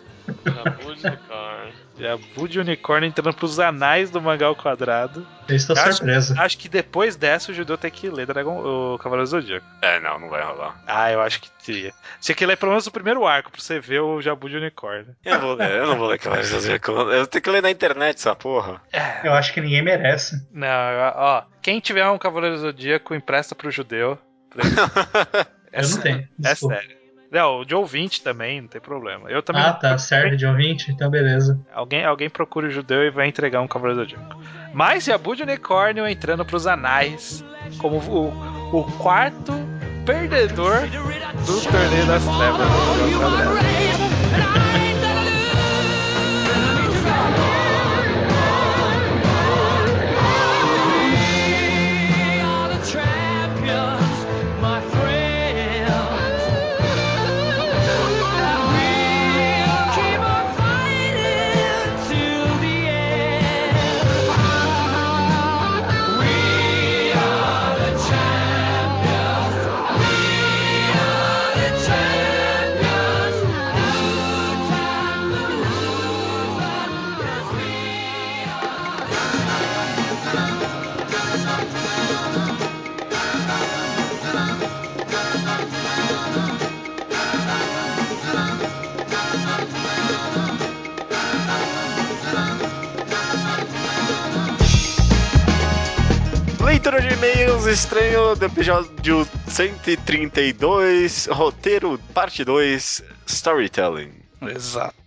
Jabu de unicórnio. Jabu de unicórnio entrando pros anais do mangá ao quadrado. Eu estou Acho- surpreso. Acho que depois dessa o judeu tem que ler Dragon, o Cavaleiro do Zodíaco. É, não, não vai rolar. Ah, eu acho que teria. Tinha que ler pelo menos o primeiro arco pra você ver o Jabu de unicórnio. Eu, vou ler, eu não vou ler Cavaleiros do Zodíaco. Eu tenho que ler na internet essa porra. Eu acho que ninguém merece. Não, ó, quem tiver um Cavaleiro do Zodíaco, empresta pro judeu. É eu não sério. tenho. É Desculpa. sério. Não, de ouvinte também, não tem problema. Eu também. Ah, tá. Serve de ouvinte? Então, beleza. Alguém, alguém procura o judeu e vai entregar um Cavaleiro do Zodíaco. Mas Jabu de Unicórnio entrando pros anais como o, o quarto perdedor do Torneio das Trevas. Leitura de e-mails estranho do episódio 132, roteiro, parte 2, storytelling. Exato.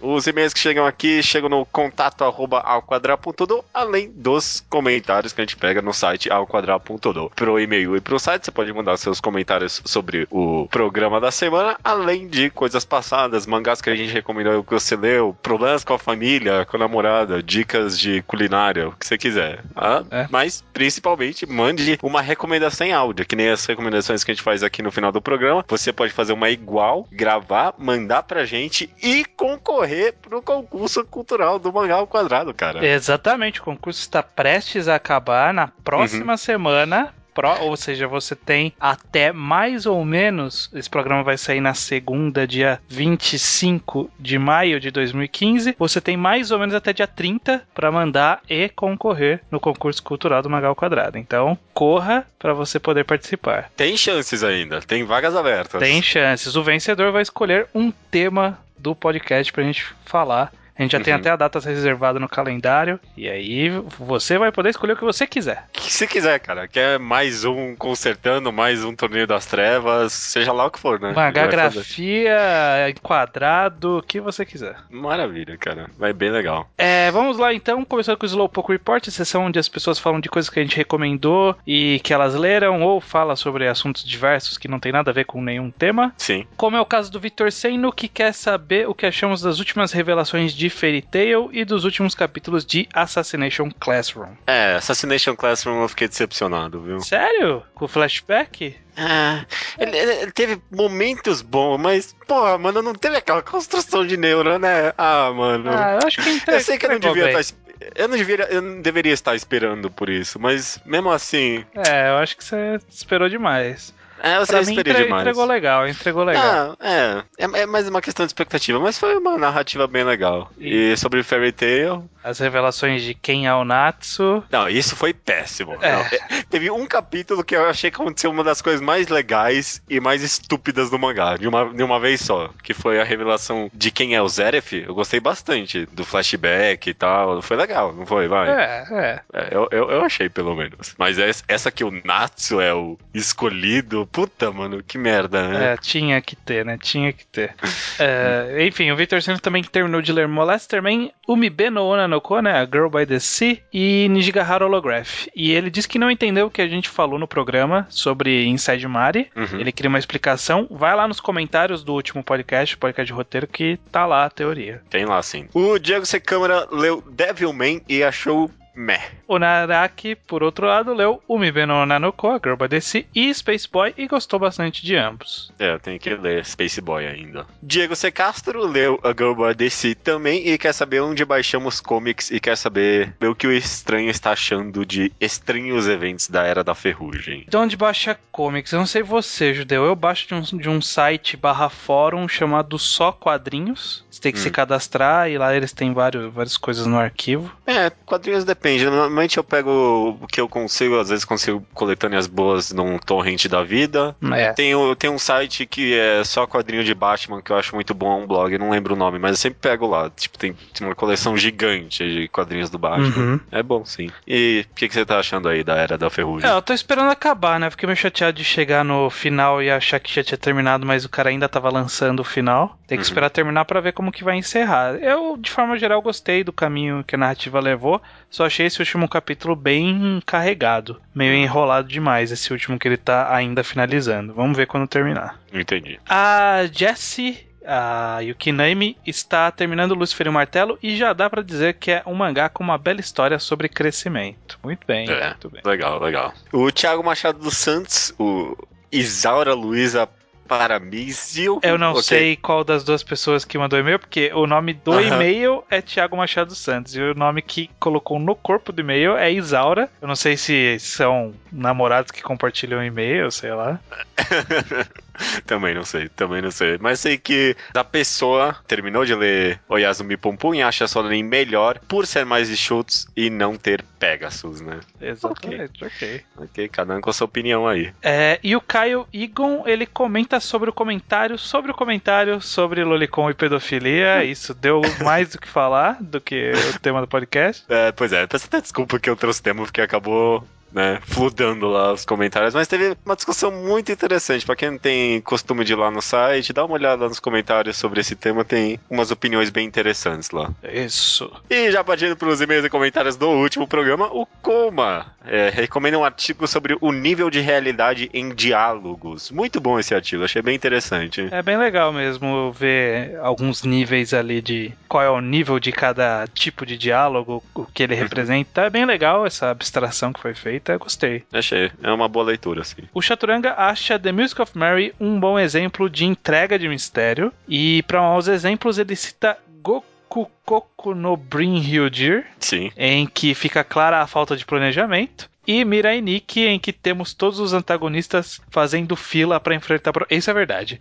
Os e-mails que chegam aqui chegam no contato arroba alquadra.do, além dos comentários que a gente pega no site alquadra.do. Pro e-mail e pro site, você pode mandar seus comentários sobre o programa da semana, além de coisas passadas, mangás que a gente recomendou que você leu, problemas com a família, com a namorada, dicas de culinária, o que você quiser. tá? É. Mas, principalmente, mande uma recomendação em áudio, que nem as recomendações que a gente faz aqui no final do programa. Você pode fazer uma igual, gravar, mandar pra gente e concorrer concorrer pro concurso cultural do Mangá ao Quadrado, cara. Exatamente, o concurso está prestes a acabar na próxima semana. Pro- ou seja, você tem até mais ou menos. Esse programa vai sair na segunda, dia 25 de maio de 2015. Você tem mais ou menos até dia 30 para mandar e concorrer no concurso cultural do Magal Quadrado. Então, corra para você poder participar. Tem chances ainda, tem vagas abertas. Tem chances. O vencedor vai escolher um tema do podcast pra gente falar. A gente já tem Uhum. até a data reservada no calendário. E aí você vai poder escolher o que você quiser. Que se quiser, cara. Quer mais um consertando, mais um torneio das trevas, seja lá o que for, né? Magagrafia, enquadrado, o que você quiser. Maravilha, cara. Vai bem legal. É, vamos lá então, começando com o Slowpoke Report, sessão onde as pessoas falam de coisas que a gente recomendou e que elas leram, ou fala sobre assuntos diversos que não tem nada a ver com nenhum tema. Sim. Como é o caso do Victor Seno, que quer saber o que achamos das últimas revelações de Fairy Tail e dos últimos capítulos de Assassination Classroom. É, Assassination Classroom eu fiquei decepcionado, viu? Sério? Com o flashback? É, ele, ele- teve momentos bons, mas, porra, mano, não teve aquela construção de neuro, né? Ah, mano. Ah, eu acho que entre... eu sei que eu não devia bem. estar. Eu não, deveria, eu não deveria estar esperando por isso, mas mesmo assim. É, eu acho que você esperou demais. É, eu Pra mim, entre- demais. entregou legal, entregou legal. Ah, é, é. É mais uma questão de expectativa, mas foi uma narrativa bem legal. E sobre Fairy Tail. As revelações de quem é o Natsu. Não, isso foi péssimo. É. Não, é, teve um capítulo que eu achei que aconteceu uma das coisas mais legais e mais estúpidas do mangá, de uma, de uma vez só. Que foi a revelação de quem é o Zeref. Eu gostei bastante do flashback e tal. Foi legal, não foi? Vai. É, é. É, eu, eu, eu achei, pelo menos. Mas es- essa que o Natsu é o escolhido, puta, mano, que merda, né? É, tinha que ter, né? Tinha que ter. É, enfim, o Victor Santos também terminou de ler Molester Man, Umibe no Ona no Ko, né? A Girl by the Sea, e Nijigahara Holograph. E ele disse que não entendeu o que a gente falou no programa sobre Inside Mari. Uhum. Ele queria uma explicação. Vai lá nos comentários do último podcast, o podcast de roteiro, que tá lá a teoria. Tem lá, sim. O Diego C. Câmara leu Devilman e achou meh. O Naraki, por outro lado, leu Umibe no Ona no Ko, a Girl by the Sea, e Space Boy, e gostou bastante de ambos. É, eu tenho que ler Space Boy ainda. Diego C. Castro leu a Girl by the Sea também e quer saber onde baixamos comics e quer saber o que o estranho está achando de estranhos eventos da Era da Ferrugem. De onde baixa comics? Eu não sei você, Judeu. Eu baixo de um, de um site barra fórum chamado Só Quadrinhos. Você tem que se Hum. cadastrar e lá eles têm vários, várias coisas no arquivo. É, quadrinhos depende. Normalmente eu pego o que eu consigo, às vezes consigo coletâneas boas num torrent da vida. É. Tem, o- tem um site que é só quadrinho de Batman que eu acho muito bom, é um blog, não lembro o nome, mas eu sempre pego lá. Tipo, tem, tem uma coleção gigante de quadrinhos do Batman. Uhum. É bom, sim. E o que, que você tá achando aí da Era da Ferrugem? É, eu tô esperando acabar, né? Fiquei meio chateado de chegar no final e achar que já tinha terminado, mas o cara ainda tava lançando o final. Tem que Uhum. esperar terminar pra ver como que vai encerrar. Eu, de forma geral, gostei do caminho que a narrativa levou. Só achei esse último capítulo bem carregado. Meio enrolado demais, esse último que ele tá ainda finalizando. Vamos ver quando terminar. Entendi. A Jessie, a Yukinami, está terminando Lucifer e o Martelo e já dá pra dizer que é um mangá com uma bela história sobre crescimento. Muito bem, É. muito bem. Legal, legal. O Thiago Machado dos Santos, o Isaura Luiza Paramizio. Eu não Ok. sei qual das duas pessoas que mandou e-mail, porque o nome do e-mail é Thiago Machado Santos e o nome que colocou no corpo do e-mail é Isaura. Eu não sei se são namorados que compartilham e-mail, sei lá. também não sei, também não sei. Mas sei que a pessoa terminou de ler Oyasumi Pum Pum e acha Sonorin melhor por ser mais enxutos e não ter Pegasus, né? Exatamente, ok. Ok, cada um com a sua opinião aí. É, e o Caio Igon, ele comenta sobre o comentário, sobre o comentário sobre Lolicon e pedofilia. Isso deu mais do que falar do que o tema do podcast. É, pois é, peço até desculpa que eu trouxe tema porque acabou. Né, fludando lá os comentários, mas teve uma discussão muito interessante. Pra quem não tem costume de ir lá no site, dá uma olhada nos comentários sobre esse tema, tem umas opiniões bem interessantes lá. Isso. E já partindo para os e-mails e comentários do último programa, o Coma é, recomenda um artigo sobre o nível de realidade em diálogos. Muito bom esse artigo, achei bem interessante. É bem legal mesmo ver alguns níveis ali de qual é o nível de cada tipo de diálogo, o que ele representa. É bem legal essa abstração que foi feita, eu gostei. Achei, é uma boa leitura, assim. O Chaturanga acha The Music of Mary um bom exemplo de entrega de mistério. E para os exemplos, ele cita Goku Koku no Brin Hyudir, Sim. em que fica clara a falta de planejamento. E Mirai Nikki, em que temos todos os antagonistas fazendo fila pra enfrentar. pro- Isso é verdade.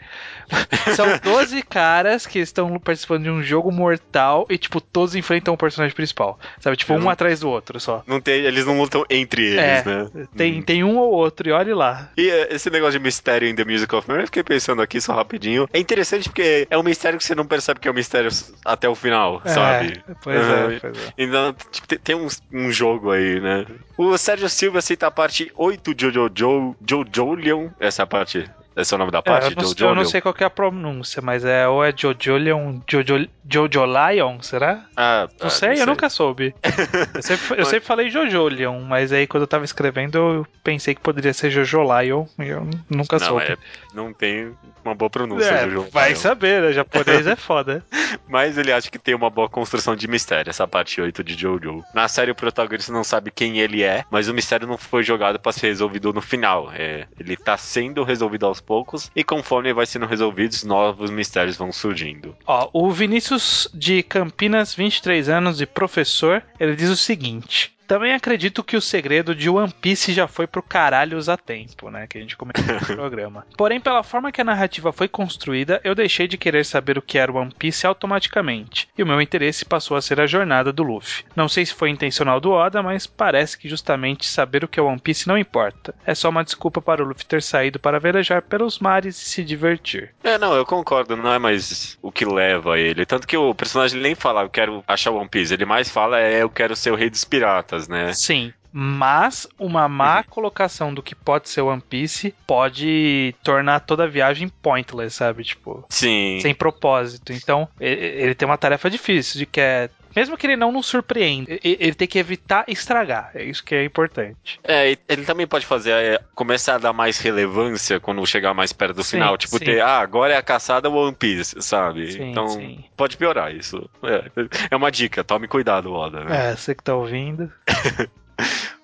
São 12 caras que estão participando de um jogo mortal e, tipo, todos enfrentam o personagem principal. Sabe? Tipo, um atrás do outro só. Não tem, eles não lutam entre eles, É, né? Tem, tem um ou outro, e olhe lá. E eh, esse negócio de mistério em The Music of Mary, eu fiquei pensando aqui só rapidinho. É interessante porque é um mistério que você não percebe que é um mistério até o final, sabe? É, pois Uhum. é, pois é. Então, tipo, tem- tem um, um jogo aí, né? O Sérgio Silva cita a parte 8 de Jojo Jojolion. Essa é a parte. Esse é o nome da É, parte? eu, não, eu Jojolion. não sei qual que é a pronúncia, mas é ou é Jojolion, Jojo, Jojo Lion, será? Ah, Não ah, sei, eu nunca soube. Eu sempre, eu Mas- sempre falei Jojolion, mas aí quando eu tava escrevendo eu pensei que poderia ser Jojo Lion e eu nunca Não, soube. é, não tem uma boa pronúncia, É, Jojo. vai Lion. saber, né? Japonês é foda. Mas ele acha que tem uma boa construção de mistério, essa parte 8 de Jojo. Na série, o protagonista não sabe quem ele é, mas o mistério não foi jogado pra ser resolvido no final. É, ele tá sendo resolvido aos poucos, e conforme vai sendo resolvido, novos mistérios vão surgindo. Ó, o Vinícius de Campinas, 23 anos e professor, ele diz o seguinte. Também acredito que o segredo de One Piece já foi pro caralho há tempo, né? Que a gente comentou no programa. Porém, pela forma que a narrativa foi construída, eu deixei de querer saber o que era One Piece automaticamente. E o meu interesse passou a ser a jornada do Luffy. Não sei se foi intencional do Oda, mas parece que justamente saber o que é One Piece não importa. É só uma desculpa para o Luffy ter saído para velejar pelos mares e se divertir. É, não, eu concordo, não é mais o que leva ele. Tanto que o personagem nem fala, eu quero achar One Piece, ele mais fala, é, eu quero ser o rei dos piratas, né? Sim. Mas uma má colocação do que pode ser One Piece pode tornar toda a viagem pointless, sabe? Tipo, Sim. sem propósito. Então, ele tem uma tarefa difícil de que é. Mesmo que ele não nos surpreenda, ele tem que evitar estragar. É isso que é importante. É, ele também pode fazer, é, começar a dar mais relevância quando chegar mais perto do Sim, final. Tipo, sim. ter, ah, agora é a caçada One Piece, sabe? Sim, então, pode piorar isso. É, é uma dica, tome cuidado, Oda. Né? É, você que tá ouvindo.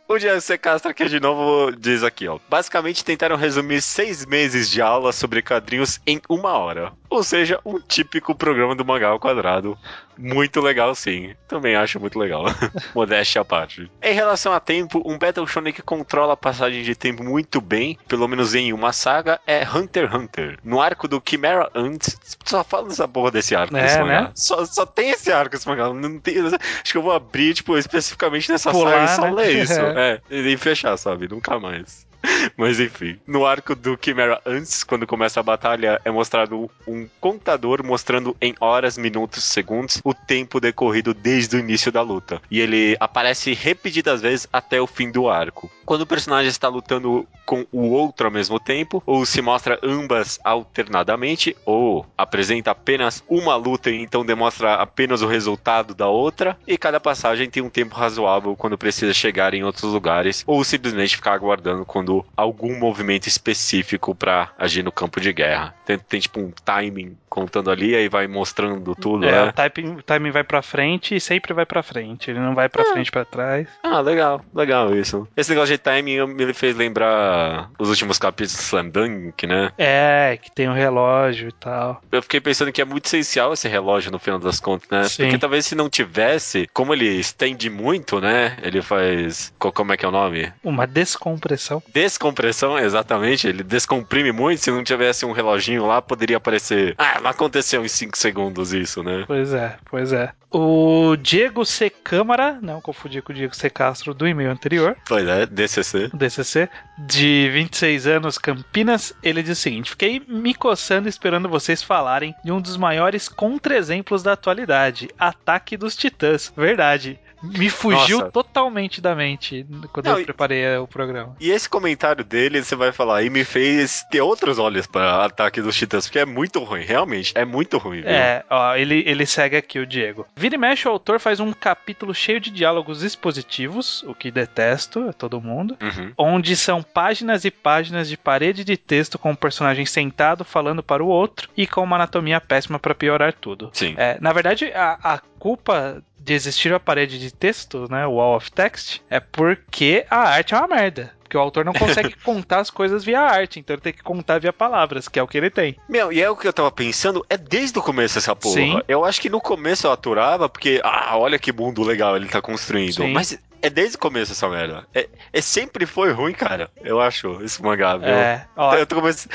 O C. Castro aqui de novo diz aqui, ó. Basicamente tentaram resumir seis meses de aula sobre quadrinhos em uma hora. Ou seja, um típico programa do Mangá ao Quadrado. Muito legal, sim. Também acho muito legal. Modéstia à parte. Em relação a tempo, um Battle Shonen que controla a passagem de tempo muito bem, pelo menos em uma saga, é Hunter x Hunter. No arco do Chimera Ant, só fala dessa porra desse arco É, desse né? Só, só tem esse arco esse mangá. Não tem, acho que eu vou abrir, tipo, especificamente nessa Pular, saga e só né? ler isso. É, e fechar, sabe? Nunca mais. Mas enfim, no arco do Chimera antes, quando começa a batalha, é mostrado um contador mostrando em horas, minutos, segundos o tempo decorrido desde o início da luta. E ele aparece repetidas vezes até o fim do arco. Quando o personagem está lutando com o outro ao mesmo tempo, ou se mostra ambas alternadamente, ou apresenta apenas uma luta e então demonstra apenas o resultado da outra, e cada passagem tem um tempo razoável quando precisa chegar em outros lugares, ou simplesmente ficar aguardando quando algum movimento específico para agir no campo de guerra. Tem, tem tipo um timing contando ali, aí vai mostrando tudo, É, né? o timing, o timing vai pra frente e sempre vai pra frente. Ele não vai pra frente e pra trás. Ah, legal, legal isso. Esse negócio de timing me fez lembrar os últimos capítulos de Slam Dunk, né? É, que tem o relógio e tal. Eu fiquei pensando que é muito essencial esse relógio no final das contas, né? Sim. Porque talvez se não tivesse, como ele estende muito, né? Ele faz. co- Como é que é o nome? Uma descompressão. Descompressão, exatamente. Ele descomprime muito. Se não tivesse um reloginho lá, poderia aparecer. Ah, não aconteceu em 5 segundos isso, né? Pois é, pois é. O Diego C. Câmara, não confundir com o Diego C. Castro do e-mail anterior, Pois é, DCC. DCC, de 26 anos, Campinas, ele diz o seguinte: Fiquei me coçando esperando vocês falarem de um dos maiores contra-exemplos da atualidade, Ataque dos Titãs. Verdade. Me fugiu Nossa. totalmente da mente quando Não, eu preparei o programa. E esse comentário dele, você vai falar, e me fez ter outros olhos para ataque dos titãs, porque é muito ruim, realmente, é muito ruim, viu? É, ó, ele, ele segue aqui o Diego. Vira e mexe, o autor faz um capítulo cheio de diálogos expositivos, o que detesto, é todo mundo. Uhum. Onde são páginas e páginas de parede de texto com o personagem sentado falando para o outro e com uma anatomia péssima para piorar tudo. Sim. É, na verdade, a, a culpa de existir a parede de texto, né, o wall of text, é porque a arte é uma merda. Porque o autor não consegue contar as coisas via arte, então ele tem que contar via palavras, que é o que ele tem. Meu, e é o que eu tava pensando, é desde o começo essa porra. Sim. Eu acho que no começo eu aturava, porque, ah, olha que mundo legal ele tá construindo. Sim. Mas é desde o começo essa merda. É, é sempre foi ruim, cara. Eu acho, esse mangá, viu? É, ó, Eu tô começando,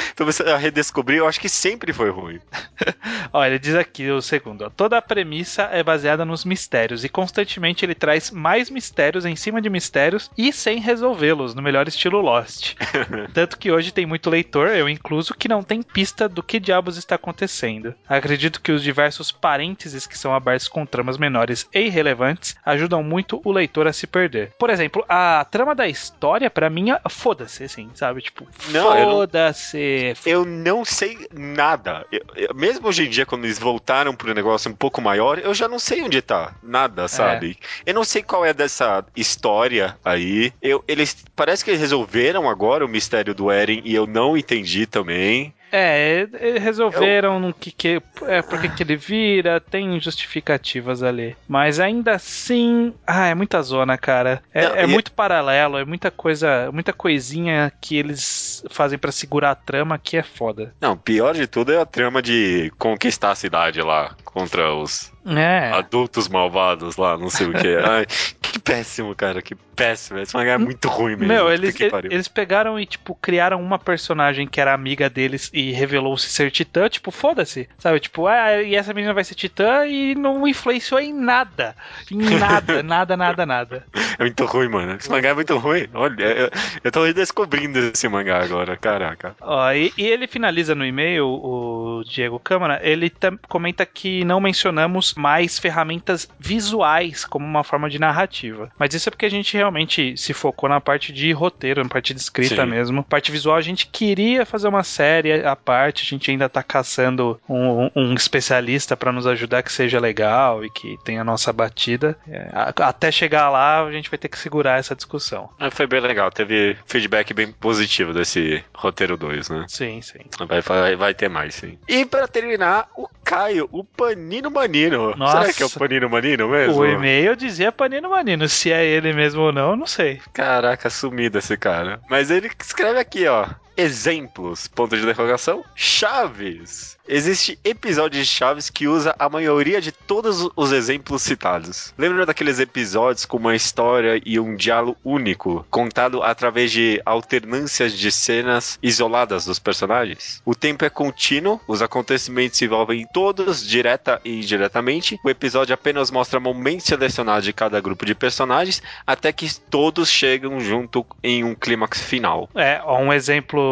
a redescobrir, eu acho que sempre foi ruim. Ó, ele diz aqui o segundo: ó, toda a premissa é baseada nos mistérios e constantemente ele traz mais mistérios em cima de mistérios e sem resolvê-los, no melhor estilo Lost. Tanto que hoje tem muito leitor, eu incluso, que não tem pista do que diabos está acontecendo. Acredito que os diversos parênteses que são abertos com tramas menores e irrelevantes ajudam muito o leitor a se perder. Por exemplo, a trama da história, pra mim, é- foda-se, assim, sabe? Tipo, Não, eu foda-se. Eu não sei nada. Eu- eu- mesmo hoje em dia, quando eles voltaram pro negócio um pouco maior, eu já não sei onde tá. Nada, sabe? Eu não sei qual é dessa história aí. Eu, eles parece que eles resolveram agora o mistério do Eren e eu não entendi também. É, resolveram no que, que é porque que ele vira, tem justificativas ali. Mas ainda assim, ah, é muita zona, cara. É, Não, é muito paralelo, é muita coisa, muita coisinha que eles fazem pra segurar a trama que é foda. Não, pior de tudo é a trama de conquistar a cidade lá contra os É. adultos malvados lá, não sei o que. Ai, que péssimo, cara, que péssimo. Esse mangá é muito ruim mesmo. Meu, eles, eles pegaram e, tipo, criaram uma personagem que era amiga deles e revelou-se ser titã, tipo, foda-se, sabe? Tipo, ah, e essa menina vai ser titã e não influenciou em nada. Em nada, nada, nada, nada. É muito ruim, mano. Esse mangá é muito ruim. Olha, eu, eu tô redescobrindo esse mangá agora, caraca. Ó, e, e ele finaliza no e-mail, o Diego Câmara, ele comenta que não mencionamos mais ferramentas visuais como uma forma de narrativa. Mas isso é porque a gente realmente se focou na parte de roteiro, na parte de escrita Sim. mesmo. Parte visual a gente queria fazer uma série à parte, a gente ainda tá caçando um, um especialista para nos ajudar que seja legal e que tenha a nossa batida. É, até chegar lá, a gente vai ter que segurar essa discussão. Mas Foi bem legal, teve feedback bem positivo desse roteiro 2, né? Sim, sim. Vai, vai, vai ter mais, sim. E pra terminar, o Caio, o Panino Manino. Nossa. Será que é o Panino Manino mesmo? O e-mail dizia Panino Manino. Se é ele mesmo ou não, eu não sei. Caraca, sumido esse cara. Mas ele escreve aqui, ó. Exemplos, ponto de interrogação, Chaves. Existe episódio de Chaves que usa a maioria de todos os exemplos citados. Lembra daqueles episódios com uma história e um diálogo único, contado através de alternâncias de cenas isoladas dos personagens? O tempo é contínuo, os acontecimentos se envolvem todos, direta e indiretamente. O episódio apenas mostra momentos selecionados de cada grupo de personagens, até que todos chegam junto em um clímax final. É, um exemplo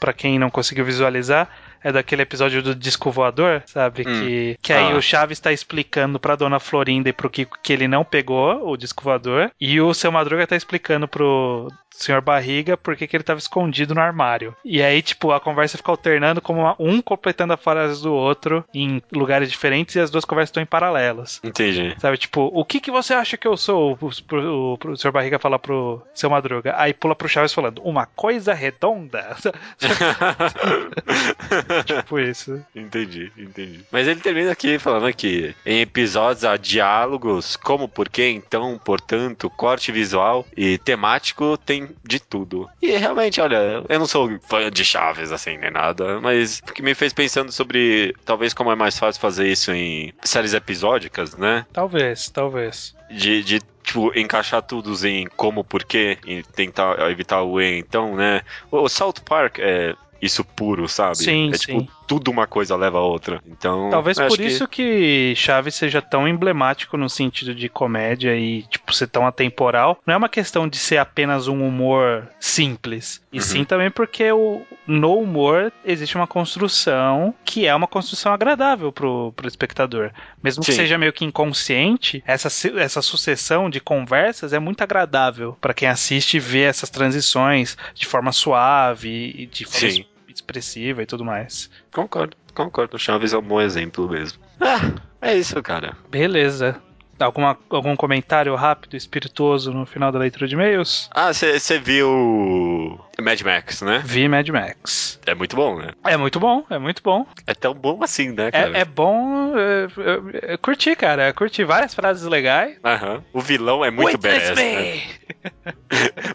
pra quem não conseguiu visualizar é daquele episódio do disco voador, sabe? Hum. Que, que aí Ah. o Chaves tá explicando pra dona Florinda e pro Kiko que ele não pegou o disco voador. E o seu Madruga tá explicando pro senhor Barriga por que ele tava escondido no armário. E aí, tipo, a conversa fica alternando como uma- um completando a frase do outro em lugares diferentes e as duas conversas estão em paralelos. Entendi. Sabe, tipo, o que que você acha que eu sou? O, pro- o, pro Sr. Barriga fala pro seu Madruga. Aí pula pro Chaves falando, uma coisa redonda? tipo isso. entendi, entendi. Mas ele termina aqui falando que em episódios há diálogos, como, porquê, então, portanto, corte visual e temático tem de tudo. E realmente, olha, eu não sou fã de Chaves assim, nem nada, mas o que me fez pensando sobre talvez como é mais fácil fazer isso em séries episódicas, né? Talvez, talvez. de, de tipo, encaixar todos em como, porquê, e tentar evitar o E, então, né? O o South Park é isso puro, sabe? Sim, é sim. Tudo uma coisa leva a outra. Então. Talvez por que- isso que Chaves seja tão emblemático no sentido de comédia e, tipo, ser tão atemporal. Não é uma questão de ser apenas um humor simples. E Uhum. sim também porque o, no humor existe uma construção que é uma construção agradável pro, pro espectador. Mesmo que Sim. seja meio que inconsciente, essa, essa sucessão de conversas é muito agradável para quem assiste e vê essas transições de forma suave e de forma Sim. Expressiva e tudo mais. Concordo, concordo. O Chaves é um bom exemplo mesmo. Ah, é isso, cara. Beleza. Alguma, algum comentário rápido, espirituoso no final da leitura de e-mails? Ah, você viu Mad Max, né? Vi Mad Max. É muito bom, né? É muito bom, é muito bom. É tão bom assim, né, cara? É, é bom. é, é, é, curti, cara. Curti várias frases legais. Aham. O vilão é muito badass, né?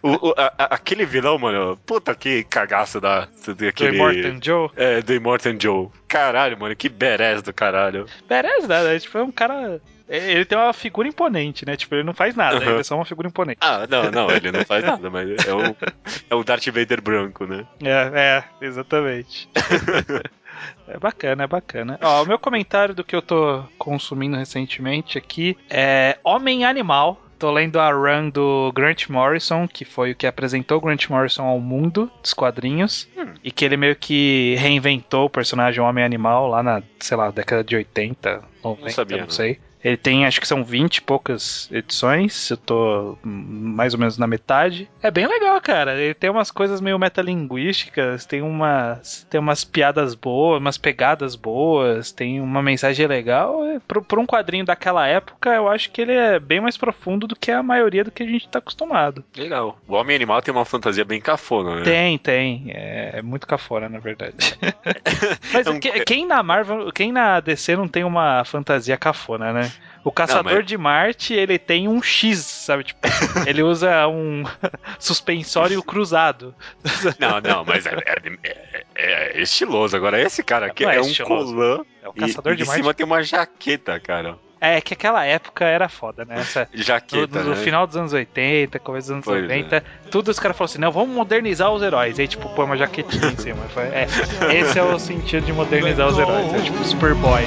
O- o- a- aquele vilão, mano, puta que cagaço da, Do daquele... Immortan Joe. É, do Immortan Joe. Caralho, mano, que badass do caralho. Perez, né? Tipo, é um cara. É- Ele tem uma figura imponente, né? Tipo, ele não faz nada, ele é só uma figura imponente. Ah, não, não, ele não faz nada, mas é o, é o Darth Vader branco, né? É, é, exatamente. É bacana, é bacana. Ó, o meu comentário do que eu tô consumindo recentemente aqui é Homem Animal. Tô lendo a run do Grant Morrison, que foi o que apresentou o Grant Morrison ao mundo dos quadrinhos. E que ele meio que reinventou o personagem Homem Animal lá na, sei lá, década de 80, 90, sabia, não não. Ele tem, acho que são 20 e poucas edições, eu tô mais ou menos na metade. É bem legal, cara. Ele tem umas coisas meio metalinguísticas, tem umas, tem umas piadas boas, umas pegadas boas, tem uma mensagem legal. Por, um quadrinho daquela época, eu acho que ele é bem mais profundo do que a maioria do que a gente tá acostumado. Legal. O Homem Animal tem uma fantasia bem cafona, né? Tem, tem. É, é muito cafona, na verdade. Mas É um- que- quem na Marvel, quem na DC não tem uma fantasia cafona, né? O Caçador mas- de Marte, ele tem um X, sabe? Tipo, ele usa um suspensório cruzado. Não, não, mas é, é- é- é estiloso. Agora, esse cara aqui Não é, é um estiloso. colã. É o Caçador e de Marte. cima tem uma jaqueta, cara. É que aquela época era foda, né? Essa, no, Jaqueta, no né? final dos anos 80, começo dos anos Pois 90, tudo os caras falaram assim: não, vamos modernizar os heróis. Aí, tipo, põe uma jaquetinha em cima. Foi- É, esse é o sentido de modernizar os heróis. É tipo Superboy.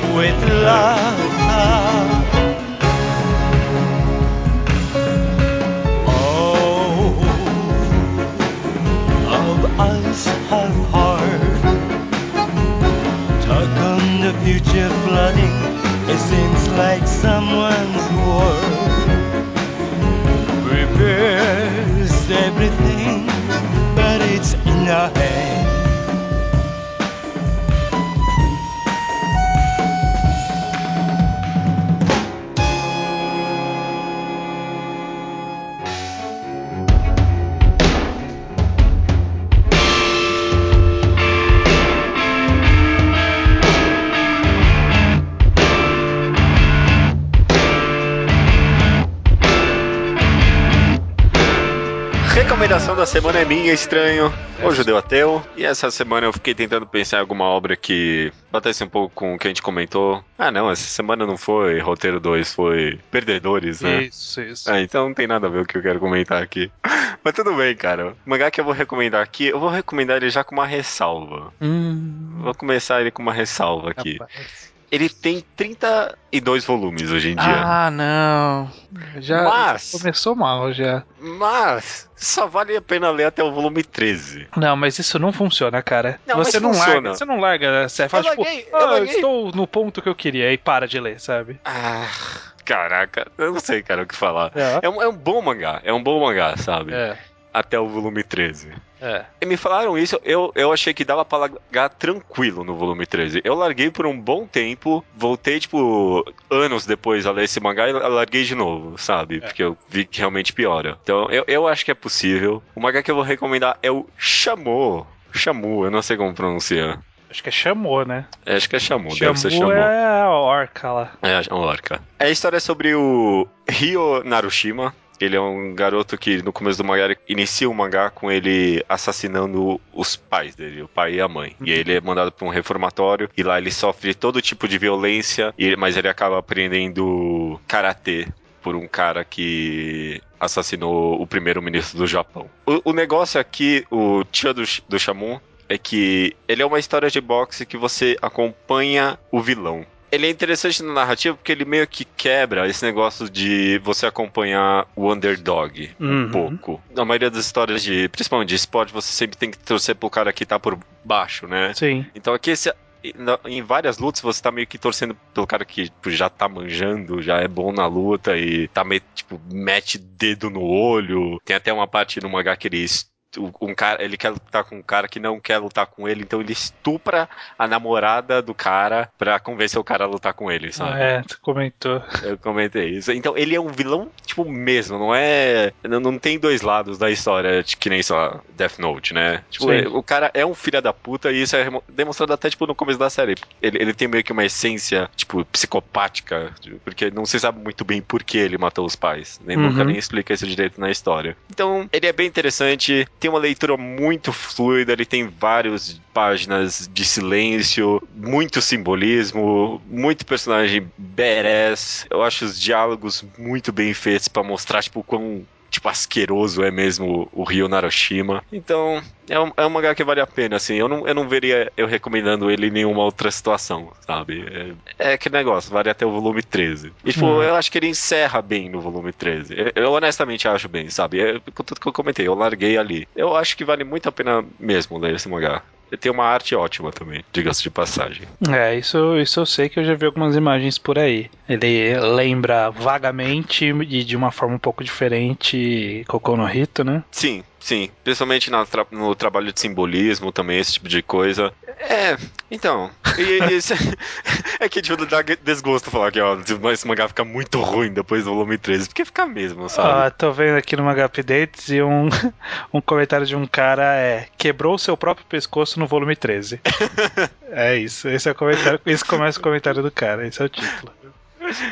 us have heart. Talk on the future flooding. It seems like someone's war. Prepares everything, but it's in our hands. Recomendação da semana é minha, estranho. O Judeu Ateu. E essa semana eu fiquei tentando pensar em alguma obra que batesse um pouco com o que a gente comentou. Ah, não, essa semana não foi Roteiro 2, foi Perdedores, né? Isso, isso. Ah, então não tem nada a ver o que eu quero comentar aqui. Mas tudo bem, cara. O mangá que eu vou recomendar aqui, eu vou recomendar ele já com uma ressalva. Hum, Vou começar ele com uma ressalva aqui. rapaz. Ele tem 32 volumes hoje em dia. Ah, não. Já Mas- começou mal já. Mas só vale a pena ler até o volume 13. Não, mas isso não funciona, cara. Não, você mas não funciona. larga, você não larga, você fala Eu tipo, larguei, eu ah, estou no ponto que eu queria e para de ler, sabe? Ah, caraca. Eu não sei, cara, o que falar. É. É um, é um bom mangá, é um bom mangá, sabe? É. Até o volume 13. É. E me falaram isso, eu, eu achei que dava pra largar tranquilo no volume 13. Eu larguei por um bom tempo, voltei, tipo, anos depois a ler esse mangá e larguei de novo, sabe? Porque eu vi que realmente piora. Então, eu, eu acho que é possível. O mangá que eu vou recomendar é o Shamu. Shamu, eu não sei como pronunciar. Acho que é chamou, né? É, Acho que é Shamu, deve ser Chamou é a orca lá. É, a orca. A história é sobre o Ryo Narushima. Ele é um garoto que no começo do mangá inicia o mangá com ele assassinando os pais dele, o pai e a mãe. E ele é mandado para um reformatório e lá ele sofre todo tipo de violência, mas ele acaba aprendendo karatê por um cara que assassinou o primeiro-ministro do Japão. O, o negócio aqui, o tio do, do Shamun, é que ele é uma história de boxe que você acompanha o vilão. Ele é interessante na narrativa porque ele meio que quebra esse negócio de você acompanhar o underdog um Uhum. pouco. Na maioria das histórias de, principalmente de esporte, você sempre tem que torcer pro cara que tá por baixo, né? Sim. Então aqui esse- em várias lutas você tá meio que torcendo pelo cara que tipo, já tá manjando, já é bom na luta e tá meio, tipo, mete dedo no olho. Tem até uma parte no mangá que ele um cara, ele quer lutar com um cara que não quer lutar com ele, então ele estupra a namorada do cara pra convencer o cara a lutar com ele, sabe? É, tu comentou. Eu comentei isso. Então ele é um vilão, tipo, mesmo, não é. Não, não tem dois lados da história, que nem só Death Note, né? Tipo, é- o cara é um filho da puta e isso é demonstrado até, tipo, no começo da série. Ele, ele tem meio que uma essência, tipo, psicopática, porque não se sabe muito bem por que ele matou os pais. Nem, Uhum. Nunca nem explica isso direito na história. Então, ele é bem interessante, tem uma leitura muito fluida, ele tem várias páginas de silêncio, muito simbolismo, muito personagem badass. Eu acho os diálogos muito bem feitos pra mostrar, tipo, quão tipo, asqueroso é mesmo o Rio Naroshima. Então, é um, é um mangá que vale a pena, assim. Eu não, eu não veria eu recomendando ele em nenhuma outra situação, sabe? É, é aquele negócio, vale até o volume 13. E, tipo, Hum. eu acho que ele encerra bem no volume 13. Eu, eu honestamente acho bem, sabe? É, com tudo que eu comentei, eu larguei ali. Eu acho que vale muito a pena mesmo ler esse mangá. Ele tem uma arte ótima também, diga-se de passagem. É, isso, isso eu sei que eu já vi algumas imagens por aí. Ele lembra vagamente e de uma forma um pouco diferente Cocô no Hito, né? Sim, sim. Principalmente tra- no trabalho de simbolismo também, esse tipo de coisa. É, então. E, esse- é que tipo, dá desgosto falar que ó, esse mangá fica muito ruim depois do volume 13. Porque fica mesmo, sabe? Ah, tô vendo aqui no Manga Updates e um, um comentário de um cara é quebrou o seu próprio pescoço no volume 13. é isso, esse é o comentário. Esse começa o comentário do cara, esse é o título.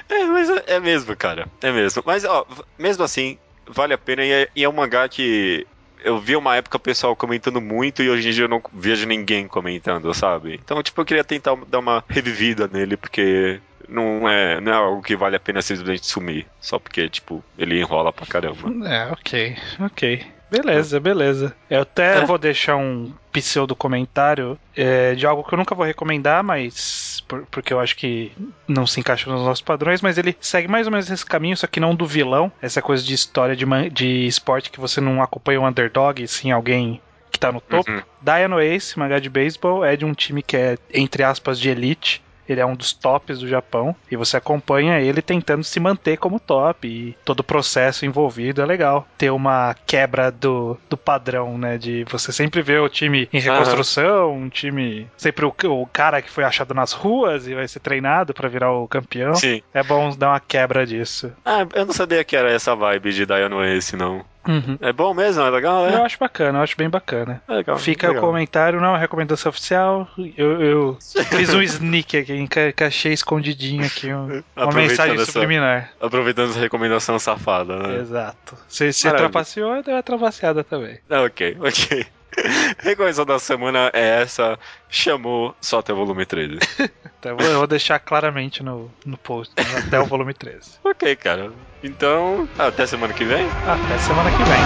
É, mas é, é mesmo, cara. É mesmo. Mas, ó, mesmo assim, vale a pena. E é, e é um mangá que eu vi uma época o pessoal comentando muito e hoje em dia eu não vejo ninguém comentando, sabe? Então, tipo, eu queria tentar dar uma revivida nele, porque não é, não é algo que vale a pena simplesmente sumir. Só porque, tipo, ele enrola pra caramba. É, ok, ok. Beleza, beleza. Eu até É. vou deixar um pseudo comentário é, de algo que eu nunca vou recomendar, mas por- porque eu acho que não se encaixa nos nossos padrões, mas ele segue mais ou menos esse caminho, só que não do vilão, essa coisa de história de, man- de esporte que você não acompanha o underdog, sim alguém que tá no topo. Uhum. Dino Ace, mangá de beisebol, é de um time que é, entre aspas, de elite. Ele é um dos tops do Japão e você acompanha ele tentando se manter como top e todo o processo envolvido é legal. Ter uma quebra do, do padrão, né? De você sempre ver o time em reconstrução, um time. Sempre o, o cara que foi achado nas ruas e vai ser treinado pra virar o campeão. Sim. É bom dar uma quebra disso. Ah, eu não sabia que era essa vibe de Diano Ace, não. Uhum. É bom mesmo? É legal? Eu É, acho bacana, eu acho bem bacana. é legal. Fica legal. o comentário, não é uma recomendação oficial. Eu, eu fiz um sneak aqui, enca- encaixei escondidinho aqui, um- uma mensagem essa- subliminar. Aproveitando essa recomendação safada, né? Exato. Se, se trapaceou, deu uma trapaceada também. Ah, Ok, ok. Recomendação da semana é essa. Chamou só até o volume 13. Então, eu vou deixar claramente no, no post, né? até o volume 13. ok, cara. Então, até semana que vem. Até semana que vem.